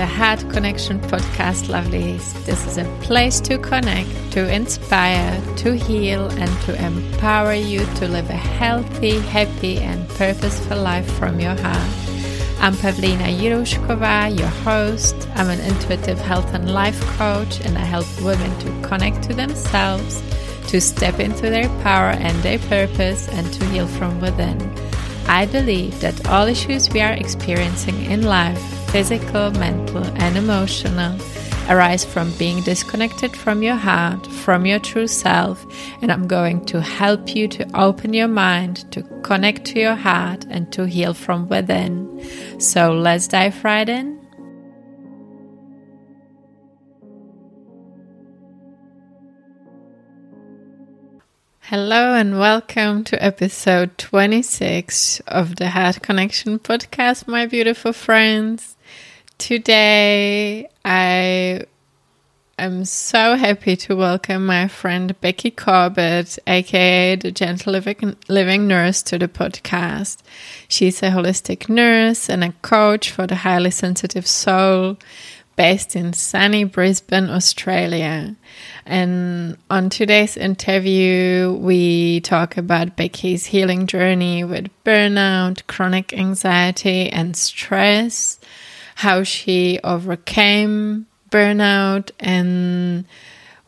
the Heart Connection podcast, lovelies. This is a place to connect, to inspire, to heal, and to empower you to live a healthy, happy, and purposeful life from your heart. I'm Pavlina Jirushkova, your host. I'm an intuitive health and life coach, and I help women to connect to themselves, to step into their power and their purpose, and to heal from within. I believe that all issues we are experiencing in life, physical, mental, and emotional, arise from being disconnected from your heart, from your true self, and I'm going to help you to open your mind, to connect to your heart, and to heal from within. So let's dive right in. Hello and welcome to episode 26 of the Heart Connection podcast, my beautiful friends. Today, I am so happy to welcome my friend Becky Corbett, aka the Gentle Living, Living Nurse, to the podcast. She's a holistic nurse and a coach for the highly sensitive soul based in sunny Brisbane, Australia. And on today's interview, we talk about Becky's healing journey with burnout, chronic anxiety, and stress, how she overcame burnout, and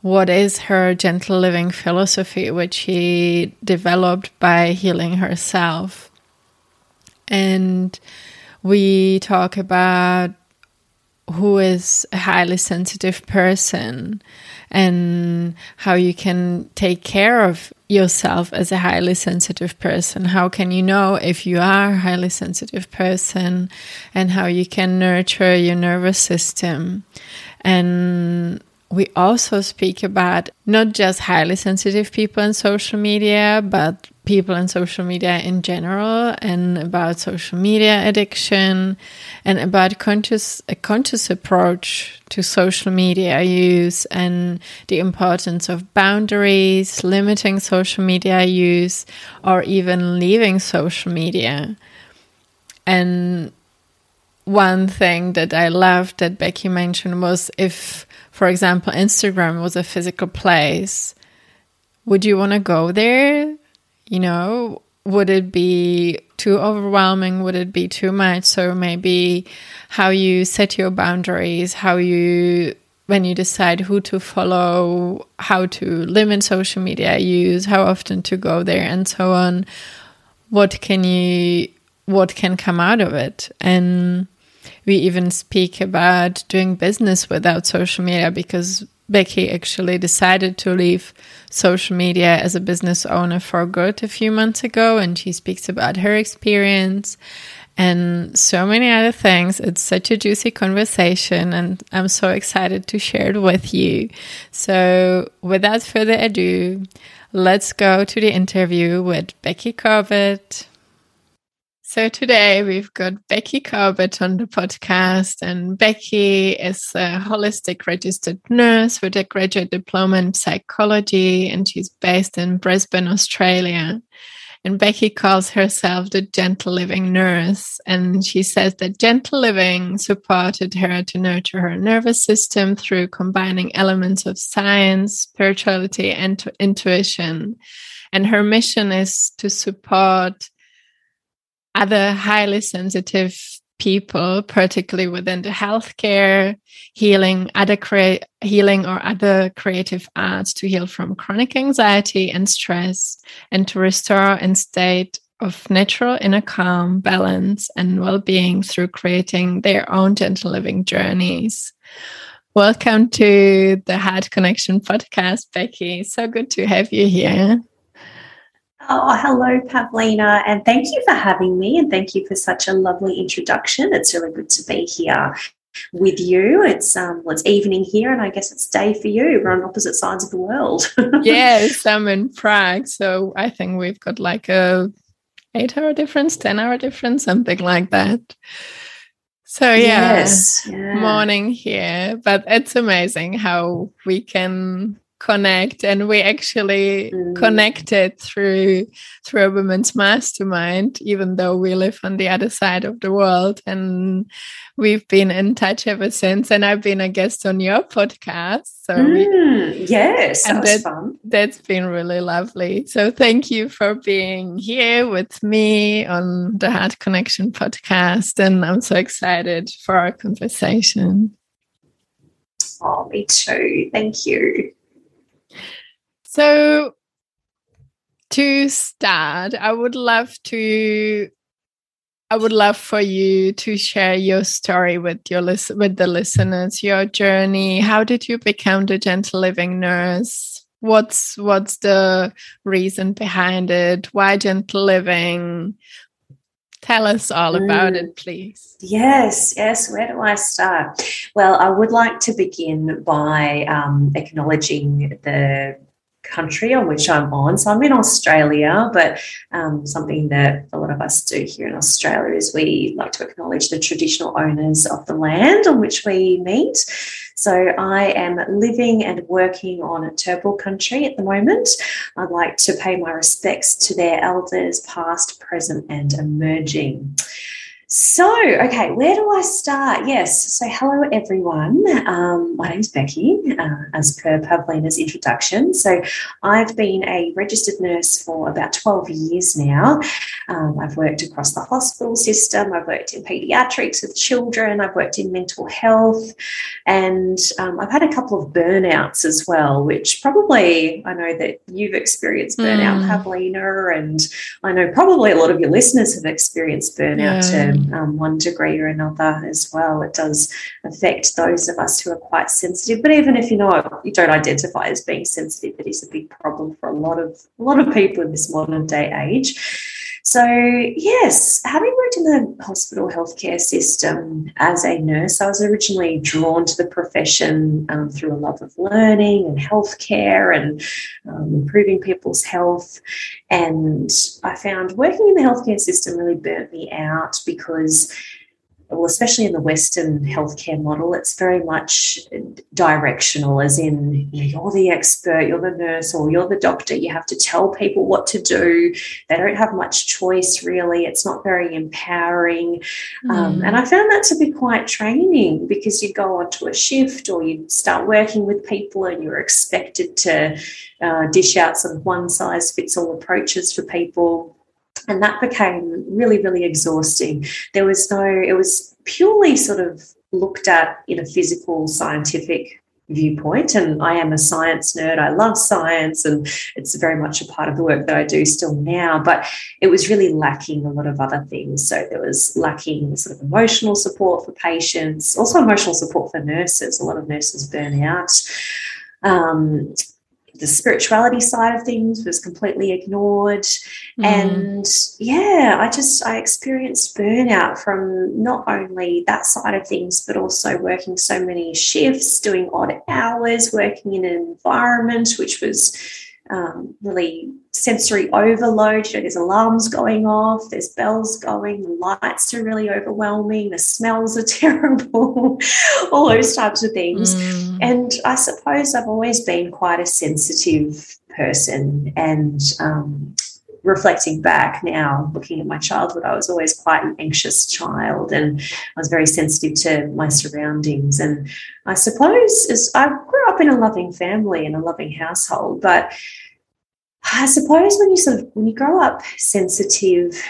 what is her gentle living philosophy, which she developed by healing herself. And we talk about who is a highly sensitive person and how you can take care of yourself as a highly sensitive person. How can you know if you are a highly sensitive person and how you can nurture your nervous system? And we also speak about not just highly sensitive people in social media, but people in social media in general, and about social media addiction, and about conscious a conscious approach to social media use, and the importance of boundaries, limiting social media use, or even leaving social media. And one thing that I loved that Becky mentioned was if for example, Instagram was a physical place, would you want to go there? You know, would it be too overwhelming? Would it be too much? So maybe how you set your boundaries, how you when you decide who to follow, how to limit social media use, how often to go there and so on. What can you what can come out of it? And we even speak about doing business without social media because Becky actually decided to leave social media as a business owner for good a few months ago, and she speaks about her experience and so many other things. It's such a juicy conversation, and I'm so excited to share it with you. So, without further ado, let's go to the interview with Becky Corbett. So today we've got Becky Corbett on the podcast, and Becky is a holistic registered nurse with a graduate diploma in psychology, and she's based in Brisbane, Australia. And Becky calls herself the gentle living nurse, and she says that gentle living supported her to nurture her nervous system through combining elements of science, spirituality, and intuition. And her mission is to support other highly sensitive people, particularly within the healthcare, healing, other crea- healing or other creative arts to heal from chronic anxiety and stress and to restore a state of natural inner calm, balance, and well-being through creating their own gentle living journeys. Welcome to the Heart Connection podcast, Becky. So good to have you here. Oh, hello, Pavlina, and thank you for having me, and thank you for such a lovely introduction. It's really good to be here with you. It's um, well, it's evening here, and I guess it's day for you. We're on opposite sides of the world. yes, I'm in Prague, so I think we've got like a eight-hour difference, ten-hour difference, something like that. So yeah, yes, yeah. morning here, but it's amazing how we can connect and we actually mm. connected through through a women's mastermind even though we live on the other side of the world and we've been in touch ever since and i've been a guest on your podcast so mm, we, yes that that, fun. that's been really lovely so thank you for being here with me on the heart connection podcast and i'm so excited for our conversation Oh, me too. Thank you. So, to start, I would love to. I would love for you to share your story with your listen with the listeners, your journey. How did you become the gentle living nurse? What's what's the reason behind it? Why gentle living? Tell us all about mm. it, please. Yes, yes. Where do I start? Well, I would like to begin by um, acknowledging the country on which I'm on. So I'm in Australia, but um, something that a lot of us do here in Australia is we like to acknowledge the traditional owners of the land on which we meet. So I am living and working on a Turrbal country at the moment. I'd like to pay my respects to their elders, past, present, and emerging. So, okay, where do I start? Yes, so hello everyone. Um, my name's Becky, uh, as per Pavlina's introduction. So, I've been a registered nurse for about 12 years now. Um, I've worked across the hospital system, I've worked in paediatrics with children, I've worked in mental health, and um, I've had a couple of burnouts as well, which probably I know that you've experienced burnout, mm. Pavlina, and I know probably a lot of your listeners have experienced burnout. Yeah um, one degree or another as well. It does affect those of us who are quite sensitive. But even if you know you don't identify as being sensitive, it is a big problem for a lot of a lot of people in this modern day age. So, yes, having worked in the hospital healthcare system as a nurse, I was originally drawn to the profession um, through a love of learning and healthcare and um, improving people's health. And I found working in the healthcare system really burnt me out because well, especially in the Western healthcare model, it's very much directional, as in you are the expert, you're the nurse, or you're the doctor. You have to tell people what to do. They don't have much choice, really. It's not very empowering. Mm. Um, and I found that to be quite training because you go onto a shift or you start working with people and you're expected to uh, dish out sort of one size fits all approaches for people and that became really really exhausting. There was no it was purely sort of looked at in a physical scientific viewpoint. And I am a science nerd. I love science and it's very much a part of the work that I do still now. But it was really lacking a lot of other things. So there was lacking sort of emotional support for patients also emotional support for nurses. A lot of nurses burn out. Um, the spirituality side of things was completely ignored mm. and yeah i just i experienced burnout from not only that side of things but also working so many shifts doing odd hours working in an environment which was um, really sensory overload. You know, there's alarms going off, there's bells going, the lights are really overwhelming, the smells are terrible, all those types of things. Mm. And I suppose I've always been quite a sensitive person and um, reflecting back now, looking at my childhood, I was always quite an anxious child and I was very sensitive to my surroundings. And I suppose as I grew up in a loving family and a loving household, but I suppose when you sort of when you grow up sensitive,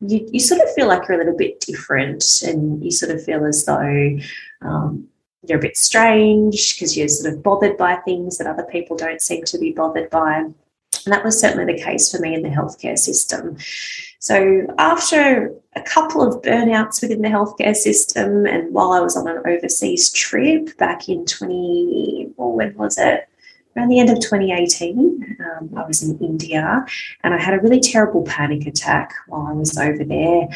you, you sort of feel like you're a little bit different and you sort of feel as though um, you're a bit strange because you're sort of bothered by things that other people don't seem to be bothered by. And that was certainly the case for me in the healthcare system. So, after a couple of burnouts within the healthcare system, and while I was on an overseas trip back in 20, well, when was it? around the end of 2018, um, I was in India and I had a really terrible panic attack while I was over there.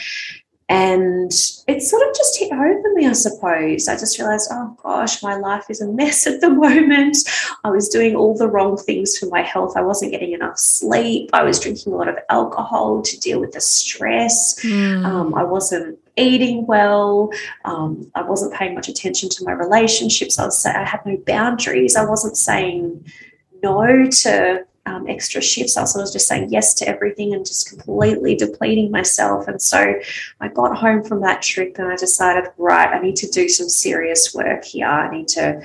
And it sort of just hit home for me, I suppose. I just realized, oh gosh, my life is a mess at the moment. I was doing all the wrong things for my health. I wasn't getting enough sleep. I was drinking a lot of alcohol to deal with the stress. Mm. Um, I wasn't eating well. Um, I wasn't paying much attention to my relationships. I was I had no boundaries. I wasn't saying no to um, extra shifts. I was just saying yes to everything and just completely depleting myself. And so I got home from that trip and I decided, right, I need to do some serious work here. I need to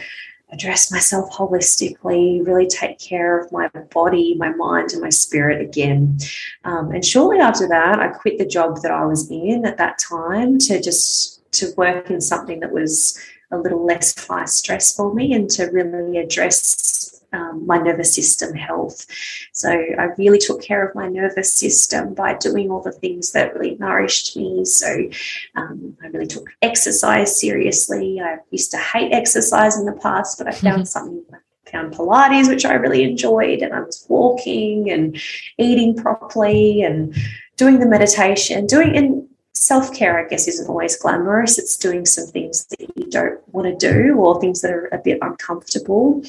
address myself holistically, really take care of my body, my mind, and my spirit again. Um, and shortly after that, I quit the job that I was in at that time to just to work in something that was a little less high stress for me and to really address um, my nervous system health. So I really took care of my nervous system by doing all the things that really nourished me. So um, I really took exercise seriously. I used to hate exercise in the past, but I found mm-hmm. something found Pilates, which I really enjoyed, and I was walking and eating properly and doing the meditation, doing and self care, I guess, isn't always glamorous. It's doing some things that you don't want to do or things that are a bit uncomfortable.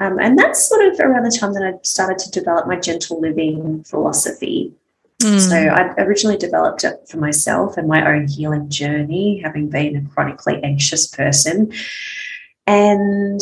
Um, and that's sort of around the time that I started to develop my gentle living philosophy. Mm. So I originally developed it for myself and my own healing journey, having been a chronically anxious person. And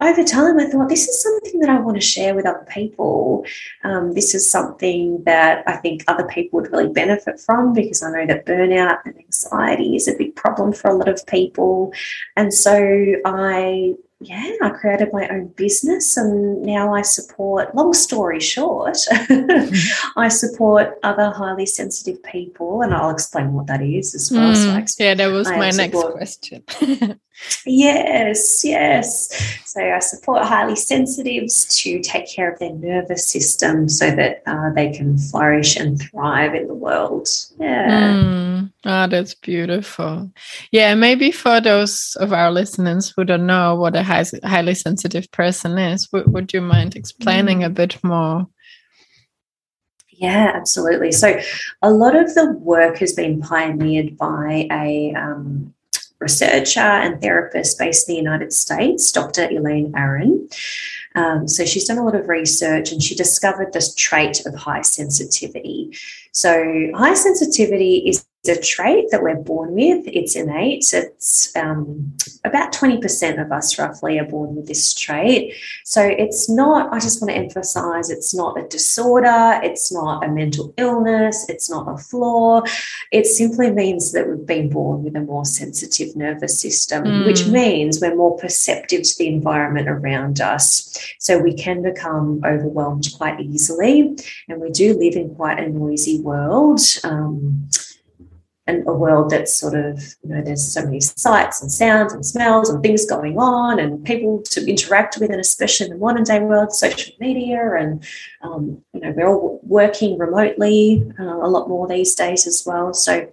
over time, I thought this is something that I want to share with other people. Um, this is something that I think other people would really benefit from because I know that burnout and anxiety is a big problem for a lot of people. And so I yeah, I created my own business and now I support, long story short, I support other highly sensitive people and I'll explain what that is as well. Mm, so yeah, that was I my next question. yes, yes. So I support highly sensitives to take care of their nervous system so that uh, they can flourish and thrive in the world. Yeah. Mm. Oh, that's beautiful. Yeah, maybe for those of our listeners who don't know what a high, highly sensitive person is, would, would you mind explaining mm. a bit more? Yeah, absolutely. So, a lot of the work has been pioneered by a um, researcher and therapist based in the United States, Dr. Elaine Aron. Um, so she's done a lot of research and she discovered this trait of high sensitivity. So, high sensitivity is a trait that we're born with. It's innate. It's um, about 20% of us roughly are born with this trait. So it's not, I just want to emphasize, it's not a disorder. It's not a mental illness. It's not a flaw. It simply means that we've been born with a more sensitive nervous system, mm. which means we're more perceptive to the environment around us. So we can become overwhelmed quite easily. And we do live in quite a noisy world. Um, and a world that's sort of, you know, there's so many sights and sounds and smells and things going on and people to interact with, and especially in the modern day world, social media, and, um, you know, we're all working remotely uh, a lot more these days as well. So,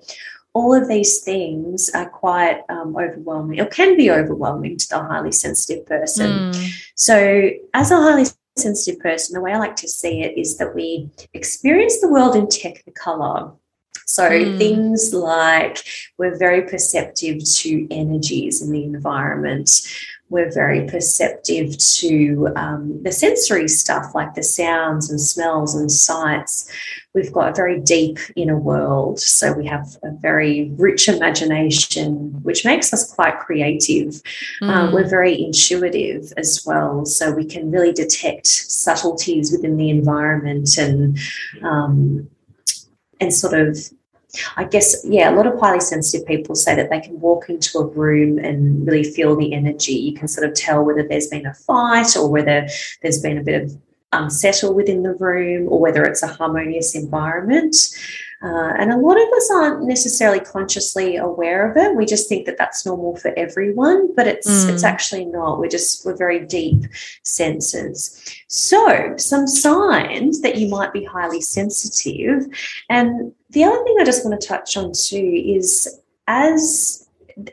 all of these things are quite um, overwhelming or can be overwhelming to the highly sensitive person. Mm. So, as a highly sensitive person, the way I like to see it is that we experience the world in technicolor so mm. things like we're very perceptive to energies in the environment. We're very perceptive to um, the sensory stuff like the sounds and smells and sights. We've got a very deep inner world. So we have a very rich imagination, which makes us quite creative. Mm. Um, we're very intuitive as well. So we can really detect subtleties within the environment and um, and sort of I guess, yeah, a lot of highly sensitive people say that they can walk into a room and really feel the energy. You can sort of tell whether there's been a fight or whether there's been a bit of unsettle within the room or whether it's a harmonious environment. Uh, and a lot of us aren't necessarily consciously aware of it. We just think that that's normal for everyone, but it's mm. it's actually not. We're just we're very deep senses. So some signs that you might be highly sensitive, and the other thing I just want to touch on too is as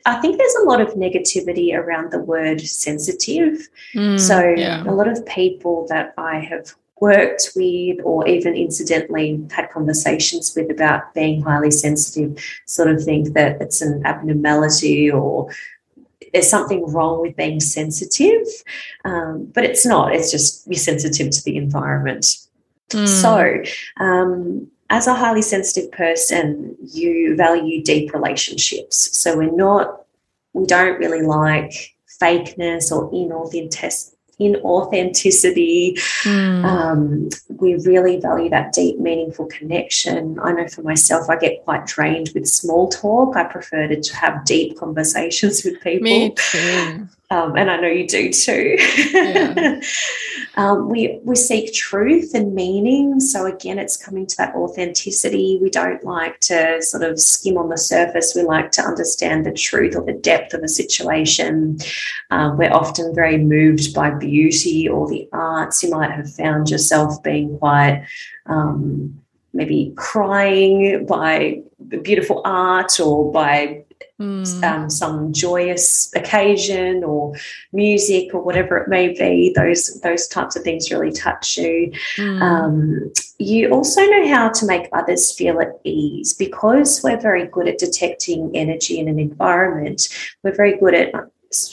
I think there's a lot of negativity around the word sensitive. Mm, so, yeah. a lot of people that I have worked with or even incidentally had conversations with about being highly sensitive sort of think that it's an abnormality or there's something wrong with being sensitive. Um, but it's not, it's just you're sensitive to the environment. Mm. So, um, as a highly sensitive person, you value deep relationships. So we're not, we don't really like fakeness or inauthentic, in authenticity. Mm. Um, we really value that deep, meaningful connection. I know for myself, I get quite drained with small talk. I prefer to have deep conversations with people. Me too. Um, and I know you do too. Yeah. um, we we seek truth and meaning. So again, it's coming to that authenticity. We don't like to sort of skim on the surface. We like to understand the truth or the depth of a situation. Um, we're often very moved by beauty or the arts. You might have found yourself being quite um, maybe crying by beautiful art or by mm. um, some joyous occasion or music or whatever it may be. Those those types of things really touch you. Mm. Um, you also know how to make others feel at ease because we're very good at detecting energy in an environment. We're very good at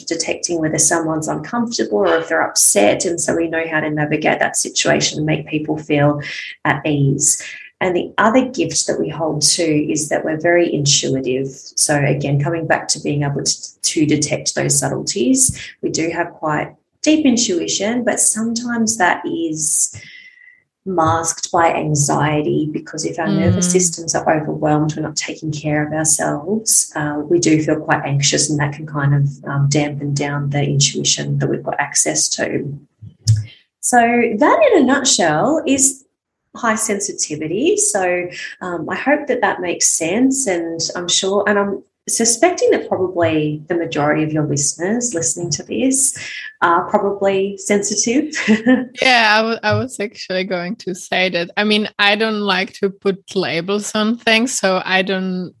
detecting whether someone's uncomfortable or if they're upset. And so we know how to navigate that situation and make people feel at ease. And the other gift that we hold too is that we're very intuitive. So, again, coming back to being able to, to detect those subtleties, we do have quite deep intuition, but sometimes that is masked by anxiety because if our mm. nervous systems are overwhelmed, we're not taking care of ourselves, uh, we do feel quite anxious, and that can kind of um, dampen down the intuition that we've got access to. So, that in a nutshell is high sensitivity. So um, I hope that that makes sense. And I'm sure, and I'm suspecting that probably the majority of your listeners listening to this are probably sensitive. yeah, I, w- I was actually going to say that. I mean, I don't like to put labels on things. So I don't.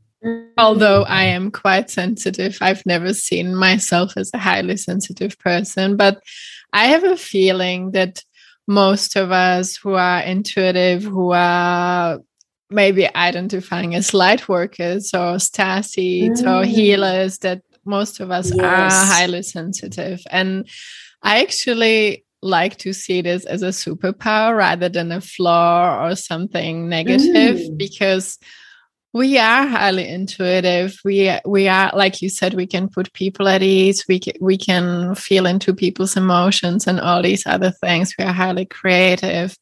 Although I am quite sensitive, I've never seen myself as a highly sensitive person, but I have a feeling that most of us who are intuitive, who are maybe identifying as light workers or star seeds mm. or healers, that most of us yes. are highly sensitive. And I actually like to see this as a superpower rather than a flaw or something negative mm. because we are highly intuitive. We we are like you said we can put people at ease. We we can feel into people's emotions and all these other things. We are highly creative.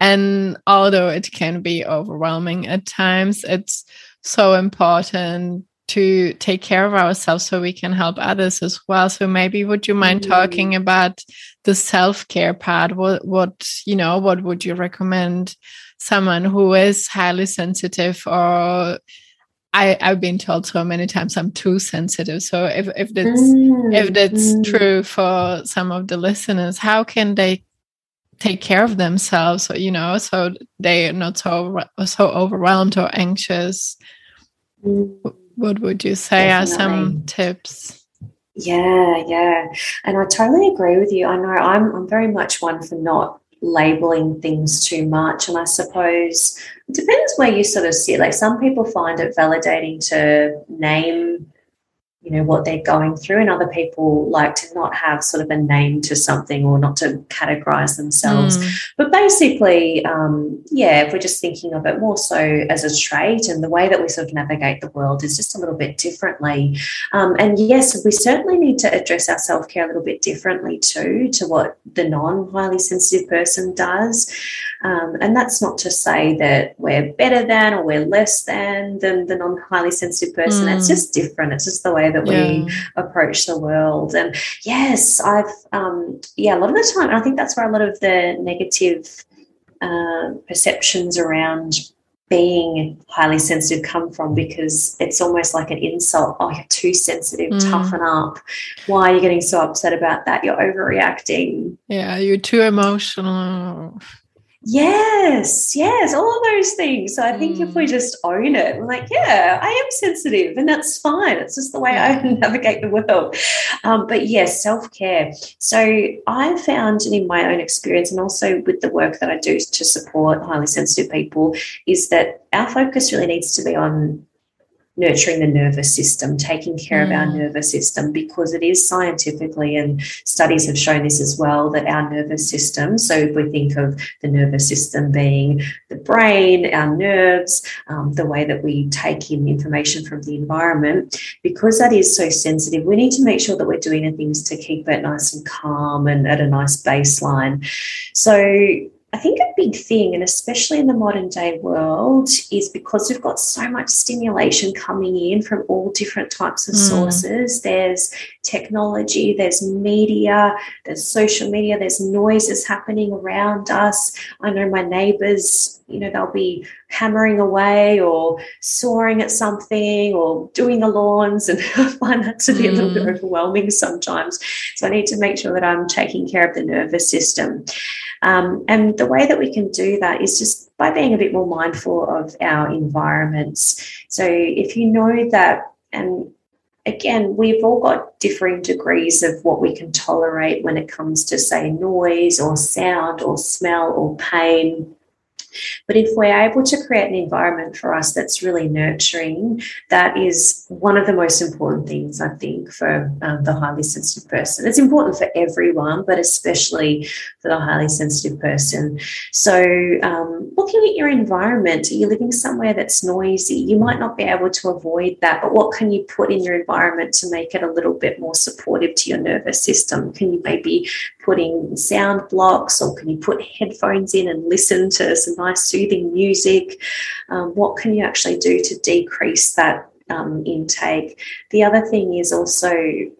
And although it can be overwhelming at times it's so important to take care of ourselves so we can help others as well so maybe would you mind mm-hmm. talking about the self-care part what what you know what would you recommend someone who is highly sensitive or I, I've been told so many times I'm too sensitive. So if, if that's mm, if that's mm. true for some of the listeners, how can they take care of themselves, you know, so they are not so so overwhelmed or anxious? What would you say Definitely. are some tips? Yeah, yeah. And I totally agree with you. I know I'm I'm very much one for not labeling things too much. And I suppose it depends where you sort of sit. Like some people find it validating to name you know what they're going through and other people like to not have sort of a name to something or not to categorize themselves. Mm. but basically um, yeah if we're just thinking of it more so as a trait and the way that we sort of navigate the world is just a little bit differently. Um, and yes we certainly need to address our self-care a little bit differently too to what the non-highly sensitive person does. Um, and that's not to say that we're better than or we're less than than the non-highly sensitive person. Mm. it's just different. It's just the way that yeah. we approach the world. And yes, I've, um, yeah, a lot of the time, I think that's where a lot of the negative uh, perceptions around being highly sensitive come from because it's almost like an insult. Oh, you're too sensitive, mm. toughen up. Why are you getting so upset about that? You're overreacting. Yeah, you're too emotional. Yes, yes, all of those things. So I think mm. if we mm. just own it, I'm like, yeah, I am sensitive, and that's fine. It's just the way I navigate the world. Um, but yes, self care. So I found in my own experience, and also with the work that I do to support highly sensitive people, is that our focus really needs to be on nurturing the nervous system, taking care mm. of our mm. nervous system, because it is scientifically, and studies have shown this as well, that our nervous system, so if we think of the nervous system being the brain, our nerves, um, the way that we take in information from the environment, because that is so sensitive, we need to make sure that we're doing the things to keep it nice and calm and at a nice baseline. So I think big thing, and especially in the modern day world, is because we've got so much stimulation coming in from all different types of mm. sources. There's technology, there's media, there's social media, there's noises happening around us. I know my neighbors, you know, they'll be hammering away or sawing at something or doing the lawns, and I find that to be a little bit mm. overwhelming sometimes. So I need to make sure that I'm taking care of the nervous system. Um, and the way that we can do that is just by being a bit more mindful of our environments. So if you know that, and again, we've all got differing degrees of what we can tolerate when it comes to, say, noise or sound or smell or pain but if we're able to create an environment for us that's really nurturing, that is one of the most important things, I think, for um, the highly sensitive person. It's important for everyone, but especially for the highly sensitive person. So, um, looking at your environment, are you living somewhere that's noisy? You might not be able to avoid that, but what can you put in your environment to make it a little bit more supportive to your nervous system? Can you maybe put in sound blocks or can you put headphones in and listen to some nice soothing music? Um, what can you actually do to decrease that um, intake. The other thing is also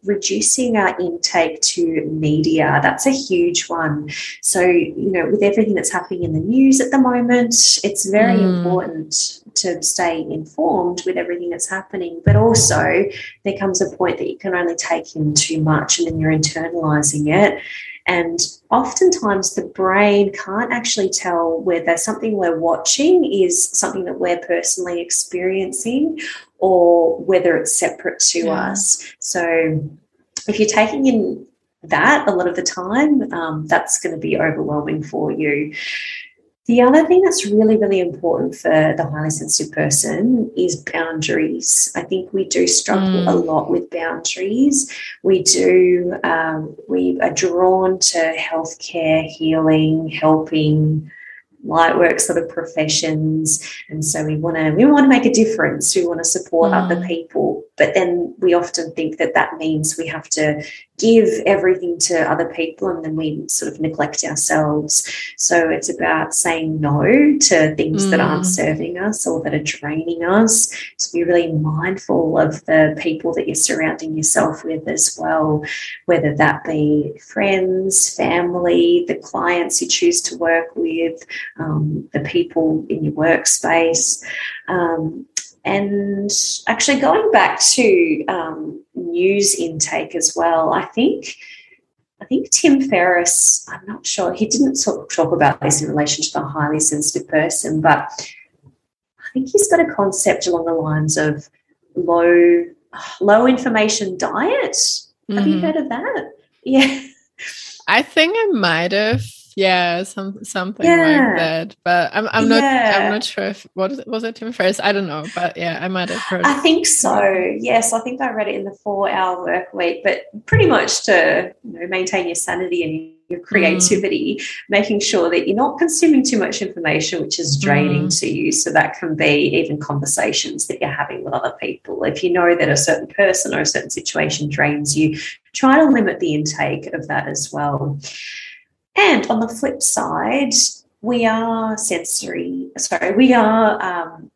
reducing our intake to media. That's a huge one. So, you know, with everything that's happening in the news at the moment, it's very mm. important to stay informed with everything that's happening. But also, there comes a point that you can only take in too much and then you're internalizing it. And oftentimes the brain can't actually tell whether something we're watching is something that we're personally experiencing or whether it's separate to yeah. us. So if you're taking in that a lot of the time, um, that's going to be overwhelming for you. The other thing that's really, really important for the highly sensitive person is boundaries. I think we do struggle mm. a lot with boundaries. We do, um, we are drawn to healthcare, healing, helping, light work sort of professions and so we want to we want to make a difference we want to support mm. other people but then we often think that that means we have to give everything to other people and then we sort of neglect ourselves. So it's about saying no to things mm. that aren't mm. serving us or that are draining us. So be really mindful of the people that you're surrounding yourself with as well, whether that be friends, family, the clients you choose to work with, um, the people in your workspace. Um, and actually, going back to um, news intake as well, I think I think Tim Ferriss. I'm not sure he didn't talk, talk about this in relation to the highly sensitive person, but I think he's got a concept along the lines of low low information diet. Have mm-hmm. you heard of that? Yeah. I think I might have yeah, some something yeah. like that. But I'm I'm not yeah. I'm not sure if what was it Tim Ferriss. I don't know, but yeah, I might have heard. I think so. Yes, I think I read it in the four hour work week. But pretty much to you know, maintain your sanity and your mm. creativity, mm. making sure that you're not consuming too much information, which is draining mm. to you. So that can be even conversations that you're having with other people. If you know that a certain person or a certain situation drains you, try to limit the intake of that as well. And on the flip side, we are sensory, sorry, we are um,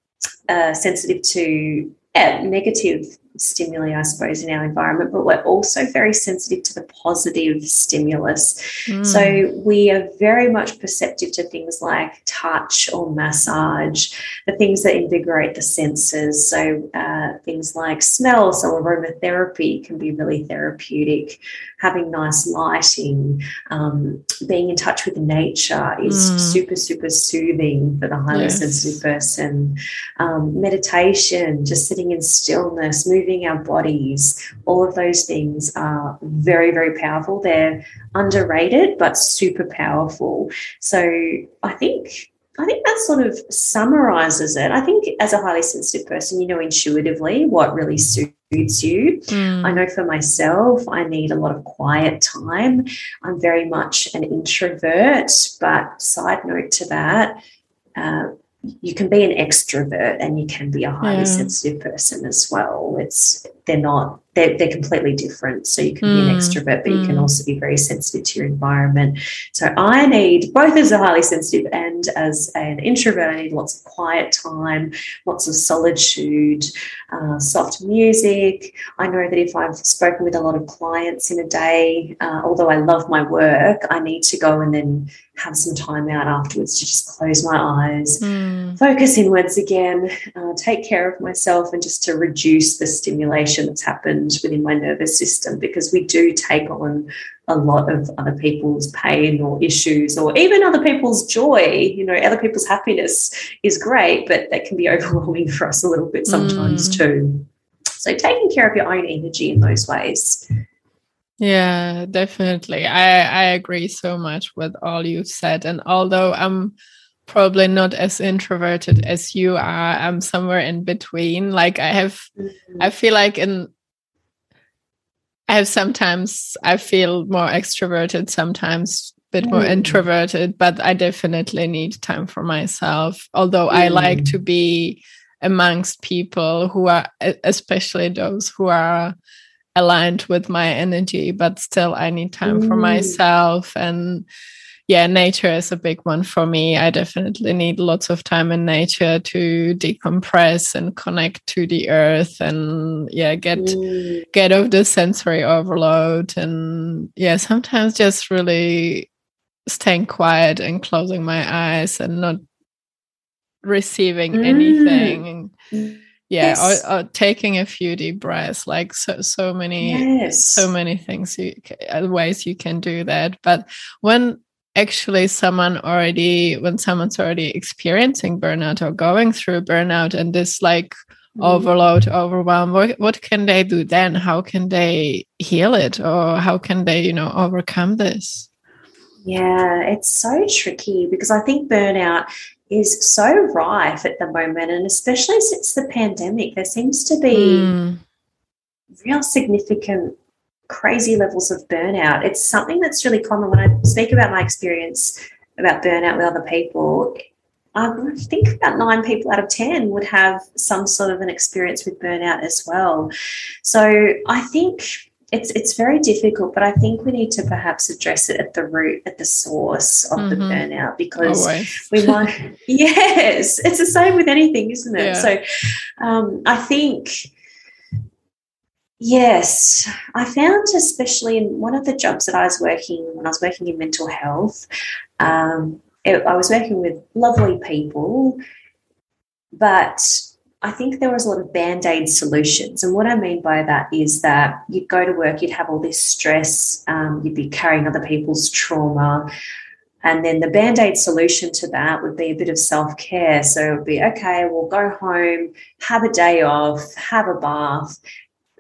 uh, sensitive to uh, negative stimuli, I suppose, in our environment, but we're also very sensitive to the positive stimulus. Mm. So we are very much perceptive to things like touch or massage, the things that invigorate the senses. So uh, things like smell, so aromatherapy can be really therapeutic. Having nice lighting, um, being in touch with nature is mm. super, super soothing for the highly yes. sensitive person. Um, meditation, just sitting in stillness, moving moving our bodies, all of those things are very, very powerful. They're underrated, but super powerful. So I think I think that sort of summarizes it. I think as a highly sensitive person, you know intuitively what really suits you. Mm. I know for myself, I need a lot of quiet time. I'm very much an introvert, but side note to that, uh, you can be an extrovert and you can be a highly yeah. sensitive person as well. It's they're not they're, they're completely different. So you can mm. be an hmm. extrovert, but mm. you can hmm. also be very sensitive to your environment. So I need both as a highly sensitive and as an introvert, I need lots of quiet time, lots of solitude, uh, soft music. I know that if I've spoken with a lot of clients in a day, uh, although I love my work, I need to go and then have some time out afterwards to just close my eyes, mm. focus inwards again, uh, take care of myself, and just to reduce the stimulation that's happened within my nervous system because we do take on a lot of other people's pain or issues or even other people's joy. You know, other people's happiness is great, but that can be overwhelming for us a little bit sometimes mm. too. So taking care of your own energy in those ways. Yeah, definitely. I, I agree so much with all you've said. And although I'm probably not as introverted as you are, I'm somewhere in between. Like I have mm-hmm. I feel like in I have sometimes I feel more extroverted, sometimes a bit more mm. introverted, but I definitely need time for myself. Although mm. I like to be amongst people who are, especially those who are aligned with my energy, but still I need time mm. for myself and yeah, nature is a big one for me. I definitely need lots of time in nature to decompress and connect to the earth and yeah, get mm. get off the sensory overload and yeah, sometimes just really staying quiet and closing my eyes and not receiving mm. anything. yeah yes. or, or, taking a few deep breaths like so so many yes. so many things you ways you can do that but when actually someone already when someone's already experiencing burnout or going through burnout and this like mm. overload overwhelm what, what can they do then how can they heal it or how can they you know overcome this yeah it's so tricky because i think burnout is so rife at the moment and especially since the pandemic there seems to be mm. real significant crazy levels of burnout. It's something that's really common when I speak about my experience about burnout with other people. I think about nine people out of 10 would have some sort of an experience with burnout as well. So I think it's it's very difficult, but I think we need to perhaps address it at the root, at the source of mm-hmm. the burnout, because Always. we might. yes, it's the same with anything, isn't it? Yeah. So um, I think Yes, I found especially in one of the jobs that I was working when I was working in mental health, um, it, I was working with lovely people, but I think there was a lot of band aid solutions. And what I mean by that is that you'd go to work, you'd have all this stress, um, you'd be carrying other people's trauma. And then the band aid solution to that would be a bit of self care. So it would be okay, we'll go home, have a day off, have a bath,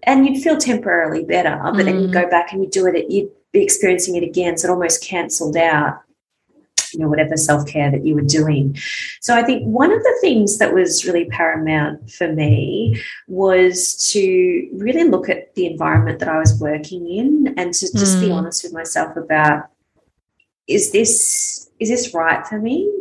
and you'd feel temporarily better, but mm. then you go back and you do it, you'd be experiencing it again. So it almost cancelled out, you know, whatever self care that you were doing. So I think one of the things that was really paramount for me was to really look at the environment that I was working in and to just mm. be honest with myself about is this is this right for me?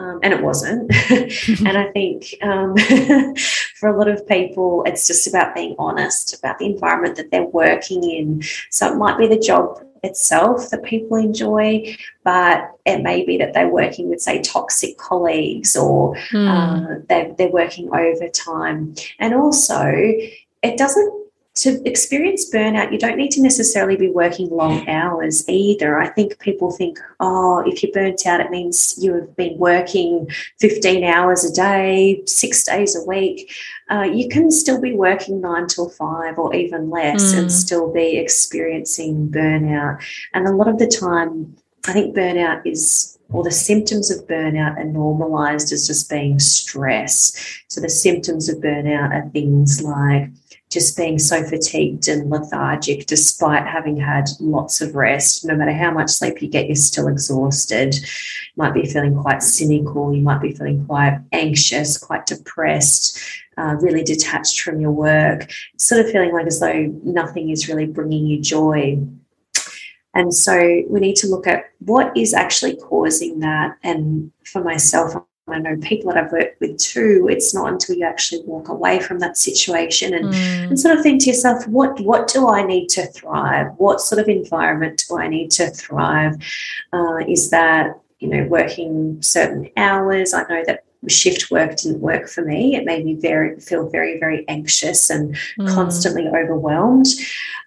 Um, and it wasn't. and I think um, for a lot of people, it's just about being honest about the environment that they're working in. So it might be the job itself that people enjoy, but it may be that they're working with, say, toxic colleagues or mm. uh, they're, they're working overtime. And also, it doesn't to experience burnout, you don't need to necessarily be working long hours either. I think people think, oh, if you're burnt out, it means you have been working 15 hours a day, six days a week. Uh, you can still be working nine till five or even less mm. and still be experiencing burnout. And a lot of the time, I think burnout is or the symptoms of burnout are normalized as just being stress. So the symptoms of burnout are things like just being so fatigued and lethargic despite having had lots of rest. No matter how much sleep you get, you're still exhausted. You might be feeling quite cynical. You might be feeling quite anxious, quite depressed, uh, really detached from your work, sort of feeling like as though nothing is really bringing you joy. And so we need to look at what is actually causing that. And for myself, I know people that I've worked with too, it's not until you actually walk away from that situation and, mm. and sort of think to yourself, what what do I need to thrive? What sort of environment do I need to thrive? Uh, is that, you know, working certain hours? I know that shift work didn't work for me. It made me very feel very, very anxious and mm. constantly overwhelmed.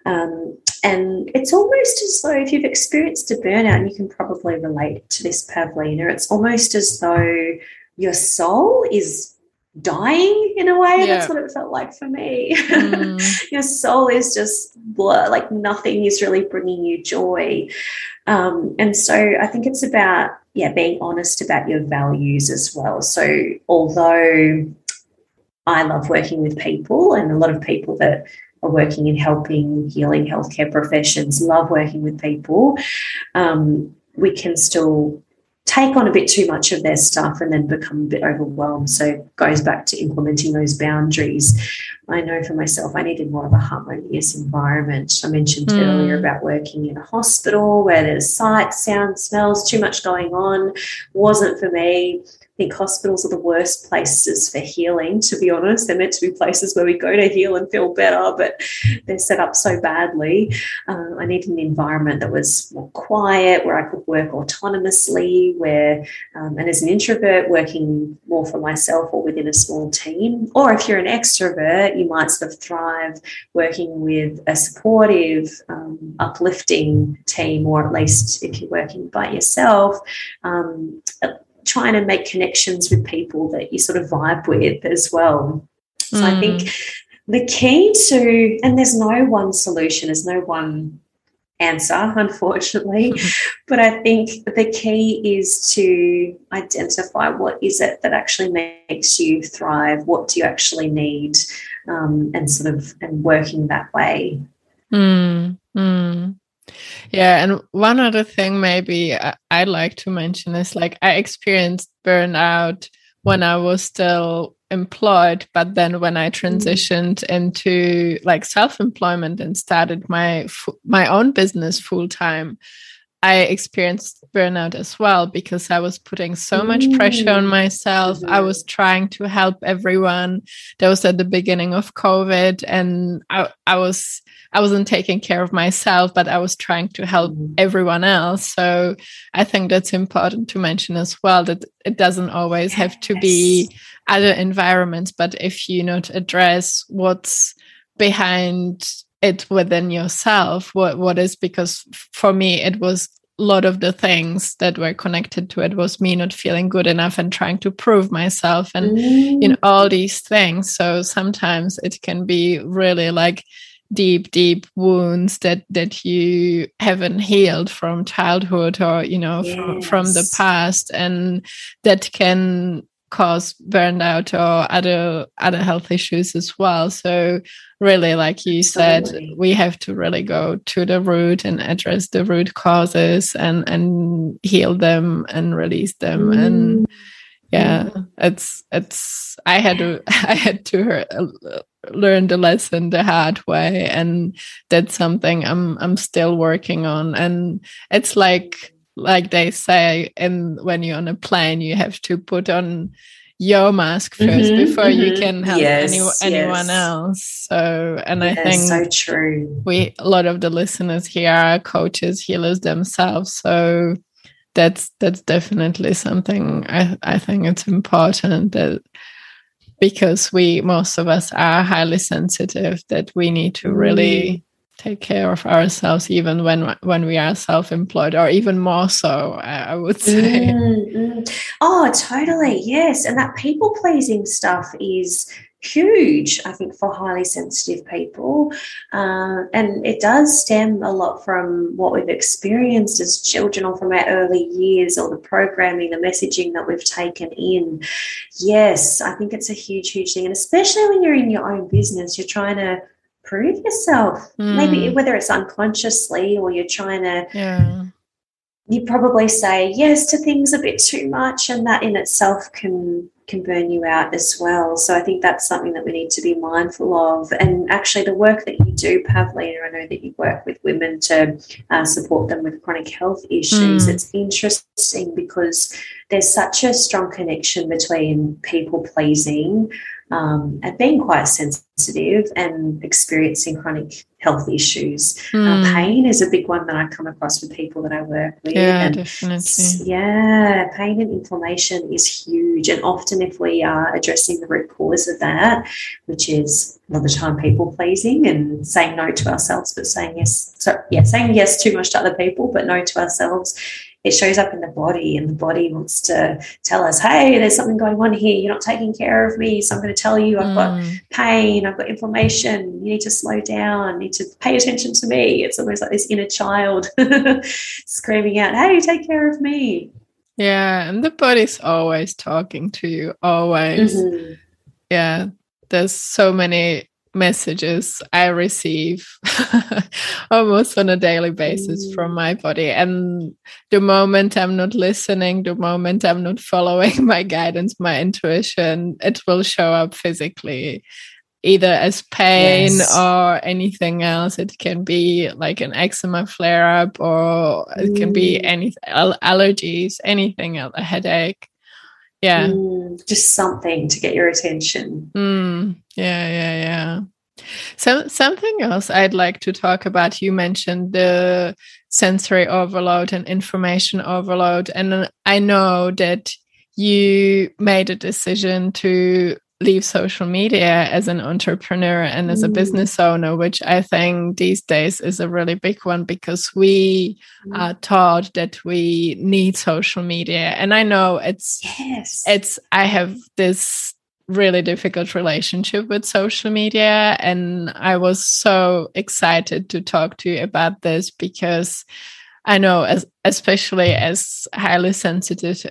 Um, and it's almost as though if you've experienced a burnout, and you can probably relate to this, Pavlina, it's almost as though your soul is dying in a way. Yeah. That's what it felt like for me. Mm. your soul is just blur, like nothing is really bringing you joy. Um, and so I think it's about, yeah, being honest about your values as well. So although I love working with people and a lot of people that are working in helping healing healthcare professions love working with people um, we can still take on a bit too much of their stuff and then become a bit overwhelmed. So it goes back to implementing those boundaries. I know for myself, I needed more of a harmonious environment. I mentioned mm. earlier about working in a hospital where there's sight, sound, smells, too much going on. Wasn't for me. I think hospitals are the worst places for healing, to be honest. They're meant to be places where we go to heal and feel better, but they're set up so badly. Uh, I needed an environment that was more quiet, where I could work autonomously, where, um, and as an introvert, working more for myself or within a small team. Or if you're an extrovert, you might sort of thrive working with a supportive, um, uplifting team, or at least if you're working by yourself. Um, trying to make connections with people that you sort of vibe with as well. So mm. I think mm. the key to, and there's no one solution, there's no one answer, unfortunately, but I think the key is to identify what is it that actually makes you thrive, what do you actually need, um, and sort of and working that way. Mm, mm. Yeah, and one other thing maybe I'd like to mention is like I experienced burnout when I was still employed, but then when I mm-hmm. transitioned into like self-employment and started my my own business full time, I experienced burnout as well because I was putting so much pressure on mm. myself. I was trying to help everyone. That was at the beginning of COVID, and I, I was I wasn't taking care of myself, but I was trying to help mm. everyone else. So I think that's important to mention as well that it doesn't always have to be other environments, but if you not address what's behind it within yourself what what is because for me it was a lot of the things that were connected to it was me not feeling good enough and trying to prove myself and mm. you know all these things so sometimes it can be really like deep deep wounds that that you haven't healed from childhood or you know yes. from, from the past and that can cause burnout or other other health issues as well so really like you said we have to really go to the root and address the root causes and and heal them and release them mm. and yeah it's it's i had to i had to learn the lesson the hard way and that's something i'm i'm still working on and it's like like they say and when you're on a plane you have to put on your mask 1st mm-hmm, before mm-hmm. you can help yes, any, anyone yes. else so and yes, i think so true we a lot of the listeners here are coaches healers themselves so that's that's definitely something i i think it's important that because we most of us are highly sensitive that we need to really mm. take care of ourselves even when when we are self-employed or even more so i would say. mm-hmm. oh totally yes. And that people pleasing stuff is huge i think for highly sensitive people uh, and it does stem a lot from what we've experienced as children or from our early years or the programming the messaging that we've taken in yes i think it's a huge huge thing and especially when you're in your own business you're trying to prove yourself. Mm. Maybe whether it's unconsciously or you're trying to yeah you probably say yes to things a bit too much and that in itself can can burn you out as well. So i think that's something that we need to be mindful of. And actually the work that you do pavlina i know that you work with women to uh, support them with chronic health issues. Mm. it's interesting because there's such a strong connection between people pleasing um, and being quite sensitive and experiencing chronic health issues. Mm. Uh, hmm. pain is a big one that I come across with people that I work with. Yeah, and definitely. Yeah, pain and inflammation is huge. And often, if we are addressing the root cause of that, which is a lot of the time people pleasing and saying no to ourselves, but saying yes, so yeah, saying yes too much to other people, but no to ourselves it shows up in the body and the body wants to tell us hey there's something going on here. You're not taking care of me. So i'm going to tell you i've mm. got pain. I've got inflammation. You need to slow down. You need to pay attention to me. It's almost like this inner child screaming out hey take care of me. Yeah and the body's always talking to you always. Mm-hmm. yeah there's so many messages I receive almost on a daily basis mm. from my body. And the moment I'm not listening, the moment I'm not following my guidance, my intuition, it will show up physically, either as pain yes. or anything else. It can be like an eczema flare up, or it can be mm. any allergies, anything else, a headache. Yeah. Mm, just something to get your attention. Mm, yeah, yeah, yeah. So something else I'd like to talk about. You mentioned the sensory overload and information overload, and I know that you made a decision to leave social media as an entrepreneur and as a mm. business owner, which I think these days is a really big one because we mm. are taught that we need social media. And I know it's yes. it's I have this really difficult relationship with social media. And I was so excited to talk to you about this because I know, as, especially as highly sensitive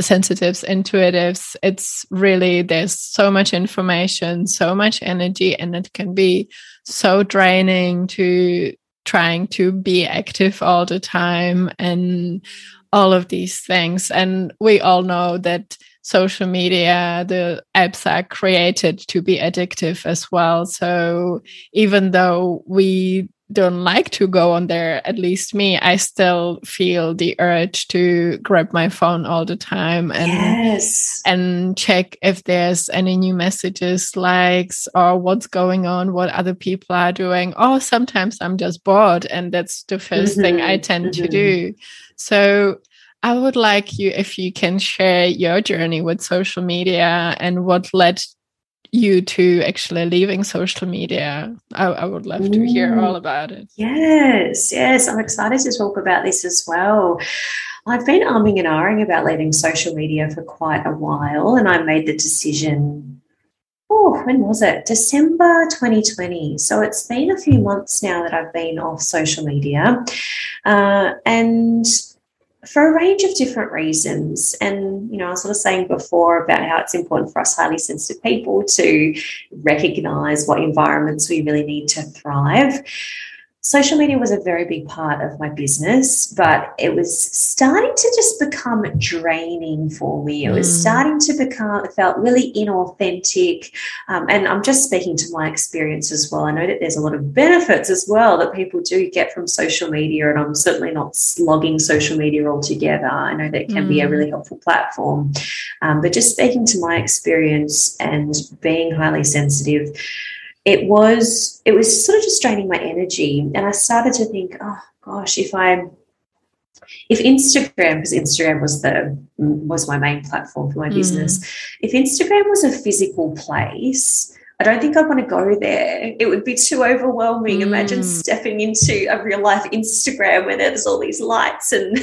sensitives intuitives it's really there's so much information so much energy and it can be so draining to trying to be active all the time and all of these things and we all know that social media, the apps are created to be addictive as well. So even though we don't like to go on there, at least me, I still feel the urge to grab my phone all the time and yes. and check if there's any new messages, likes, or what's going on, what other people are doing. Or sometimes I'm just bored, and that's the 1st mm-hmm. thing I tend mm-hmm. to do. So I would like you if you can share your journey with social media and what led you to actually leaving social media. I, I would love to hear all about it. Yes, yes, I'm excited to talk about this as well. I've been umming and ahhing about leaving social media for quite a while, and I made the decision. Oh, when was it? December 2020. So it's been a few months now that I've been off social media. Uh, and for a range of different reasons. And, you know, I was sort of saying before about how it's important for us highly sensitive people to recognize what environments we really need to thrive social media was a very big part of my business, but it was starting to just become draining for me. It was mm. starting to become, it felt really inauthentic. Um, and I'm just speaking to my experience as well. I know that there's a lot of benefits as well that people do get from social media, and I'm certainly not slogging social media altogether. I know that can mm. be a really mm. helpful platform. Um, but just speaking to my experience and being highly sensitive, it was it was sort of just draining my energy and i started to think oh gosh if i'm if instagram because instagram was the was my main platform for my mm. business if instagram was a physical place I don't think I want to go there. It would be too overwhelming. Mm. Imagine stepping into a real life Instagram where there's all these lights and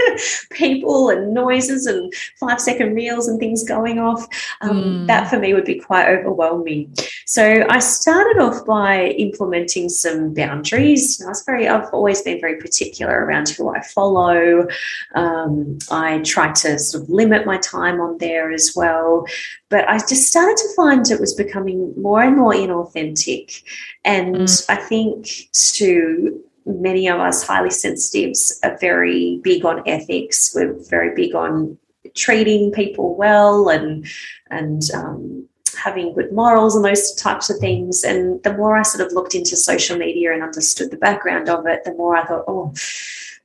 people and noises and five second reels and things going off. Um, mm. That for me would be quite overwhelming. So I started off by implementing some boundaries. I was very, I've always been very particular around who I follow. Um, I try to sort of limit my time on there as well. But I just started to find it was becoming more and more inauthentic. And mm. I think to many of us highly sensitives are very big on ethics. We're very big on treating people well and and um, having good morals and those types of things. And the more I sort of looked into social media and understood the background of it, the more I thought, oh,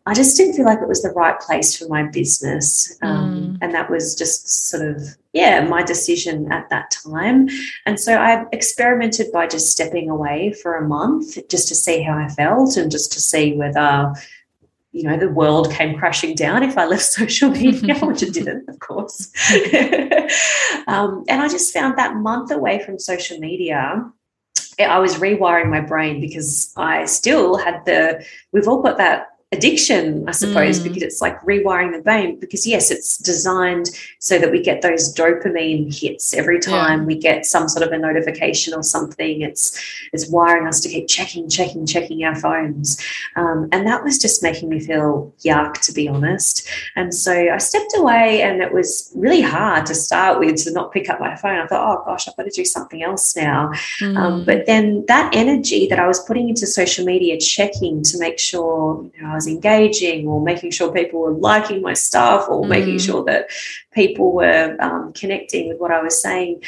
I just didn't feel like it was the right place for my business. Um, mm. And that was just sort of, yeah, my decision at that time. And so I experimented by just stepping away for a month just to see how I felt and just to see whether you know, the world came crashing down if I left social media, which it didn't, of course. um, and I just found that month away from social media, I was rewiring my brain because I still had the, we've all got that addiction, I suppose, mm. because it's like rewiring the brain. Because yes, it's designed so that we get those dopamine hits every time yeah. we get some sort of a notification or something. It's it's wiring us to keep checking, checking, checking our phones, um, and that was just making me feel yuck, to be honest. And so I stepped away, and it was really hard to start with to not pick up my phone. I thought, oh gosh, I've got to do something else now. Um, mm. Um, but then that energy that I was putting into social media, checking to make sure you know, I was was engaging or making sure people were liking my stuff or mm. making sure that people were um, connecting with what I was saying.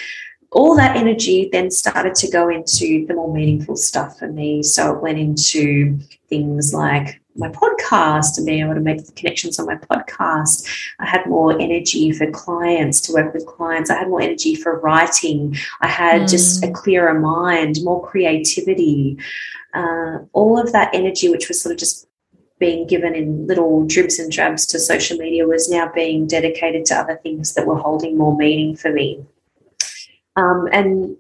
All that energy then started to go into the more meaningful stuff for me. So it went into things like my podcast and being able to make the connections on my podcast. I had more energy for clients to work with clients. I had more energy for writing. I had mm. just a clearer mind, more creativity. Uh, all of that energy, which was sort of just being given in little dribs and drabs to social media was now being dedicated to other things that were holding more meaning for me. Um, and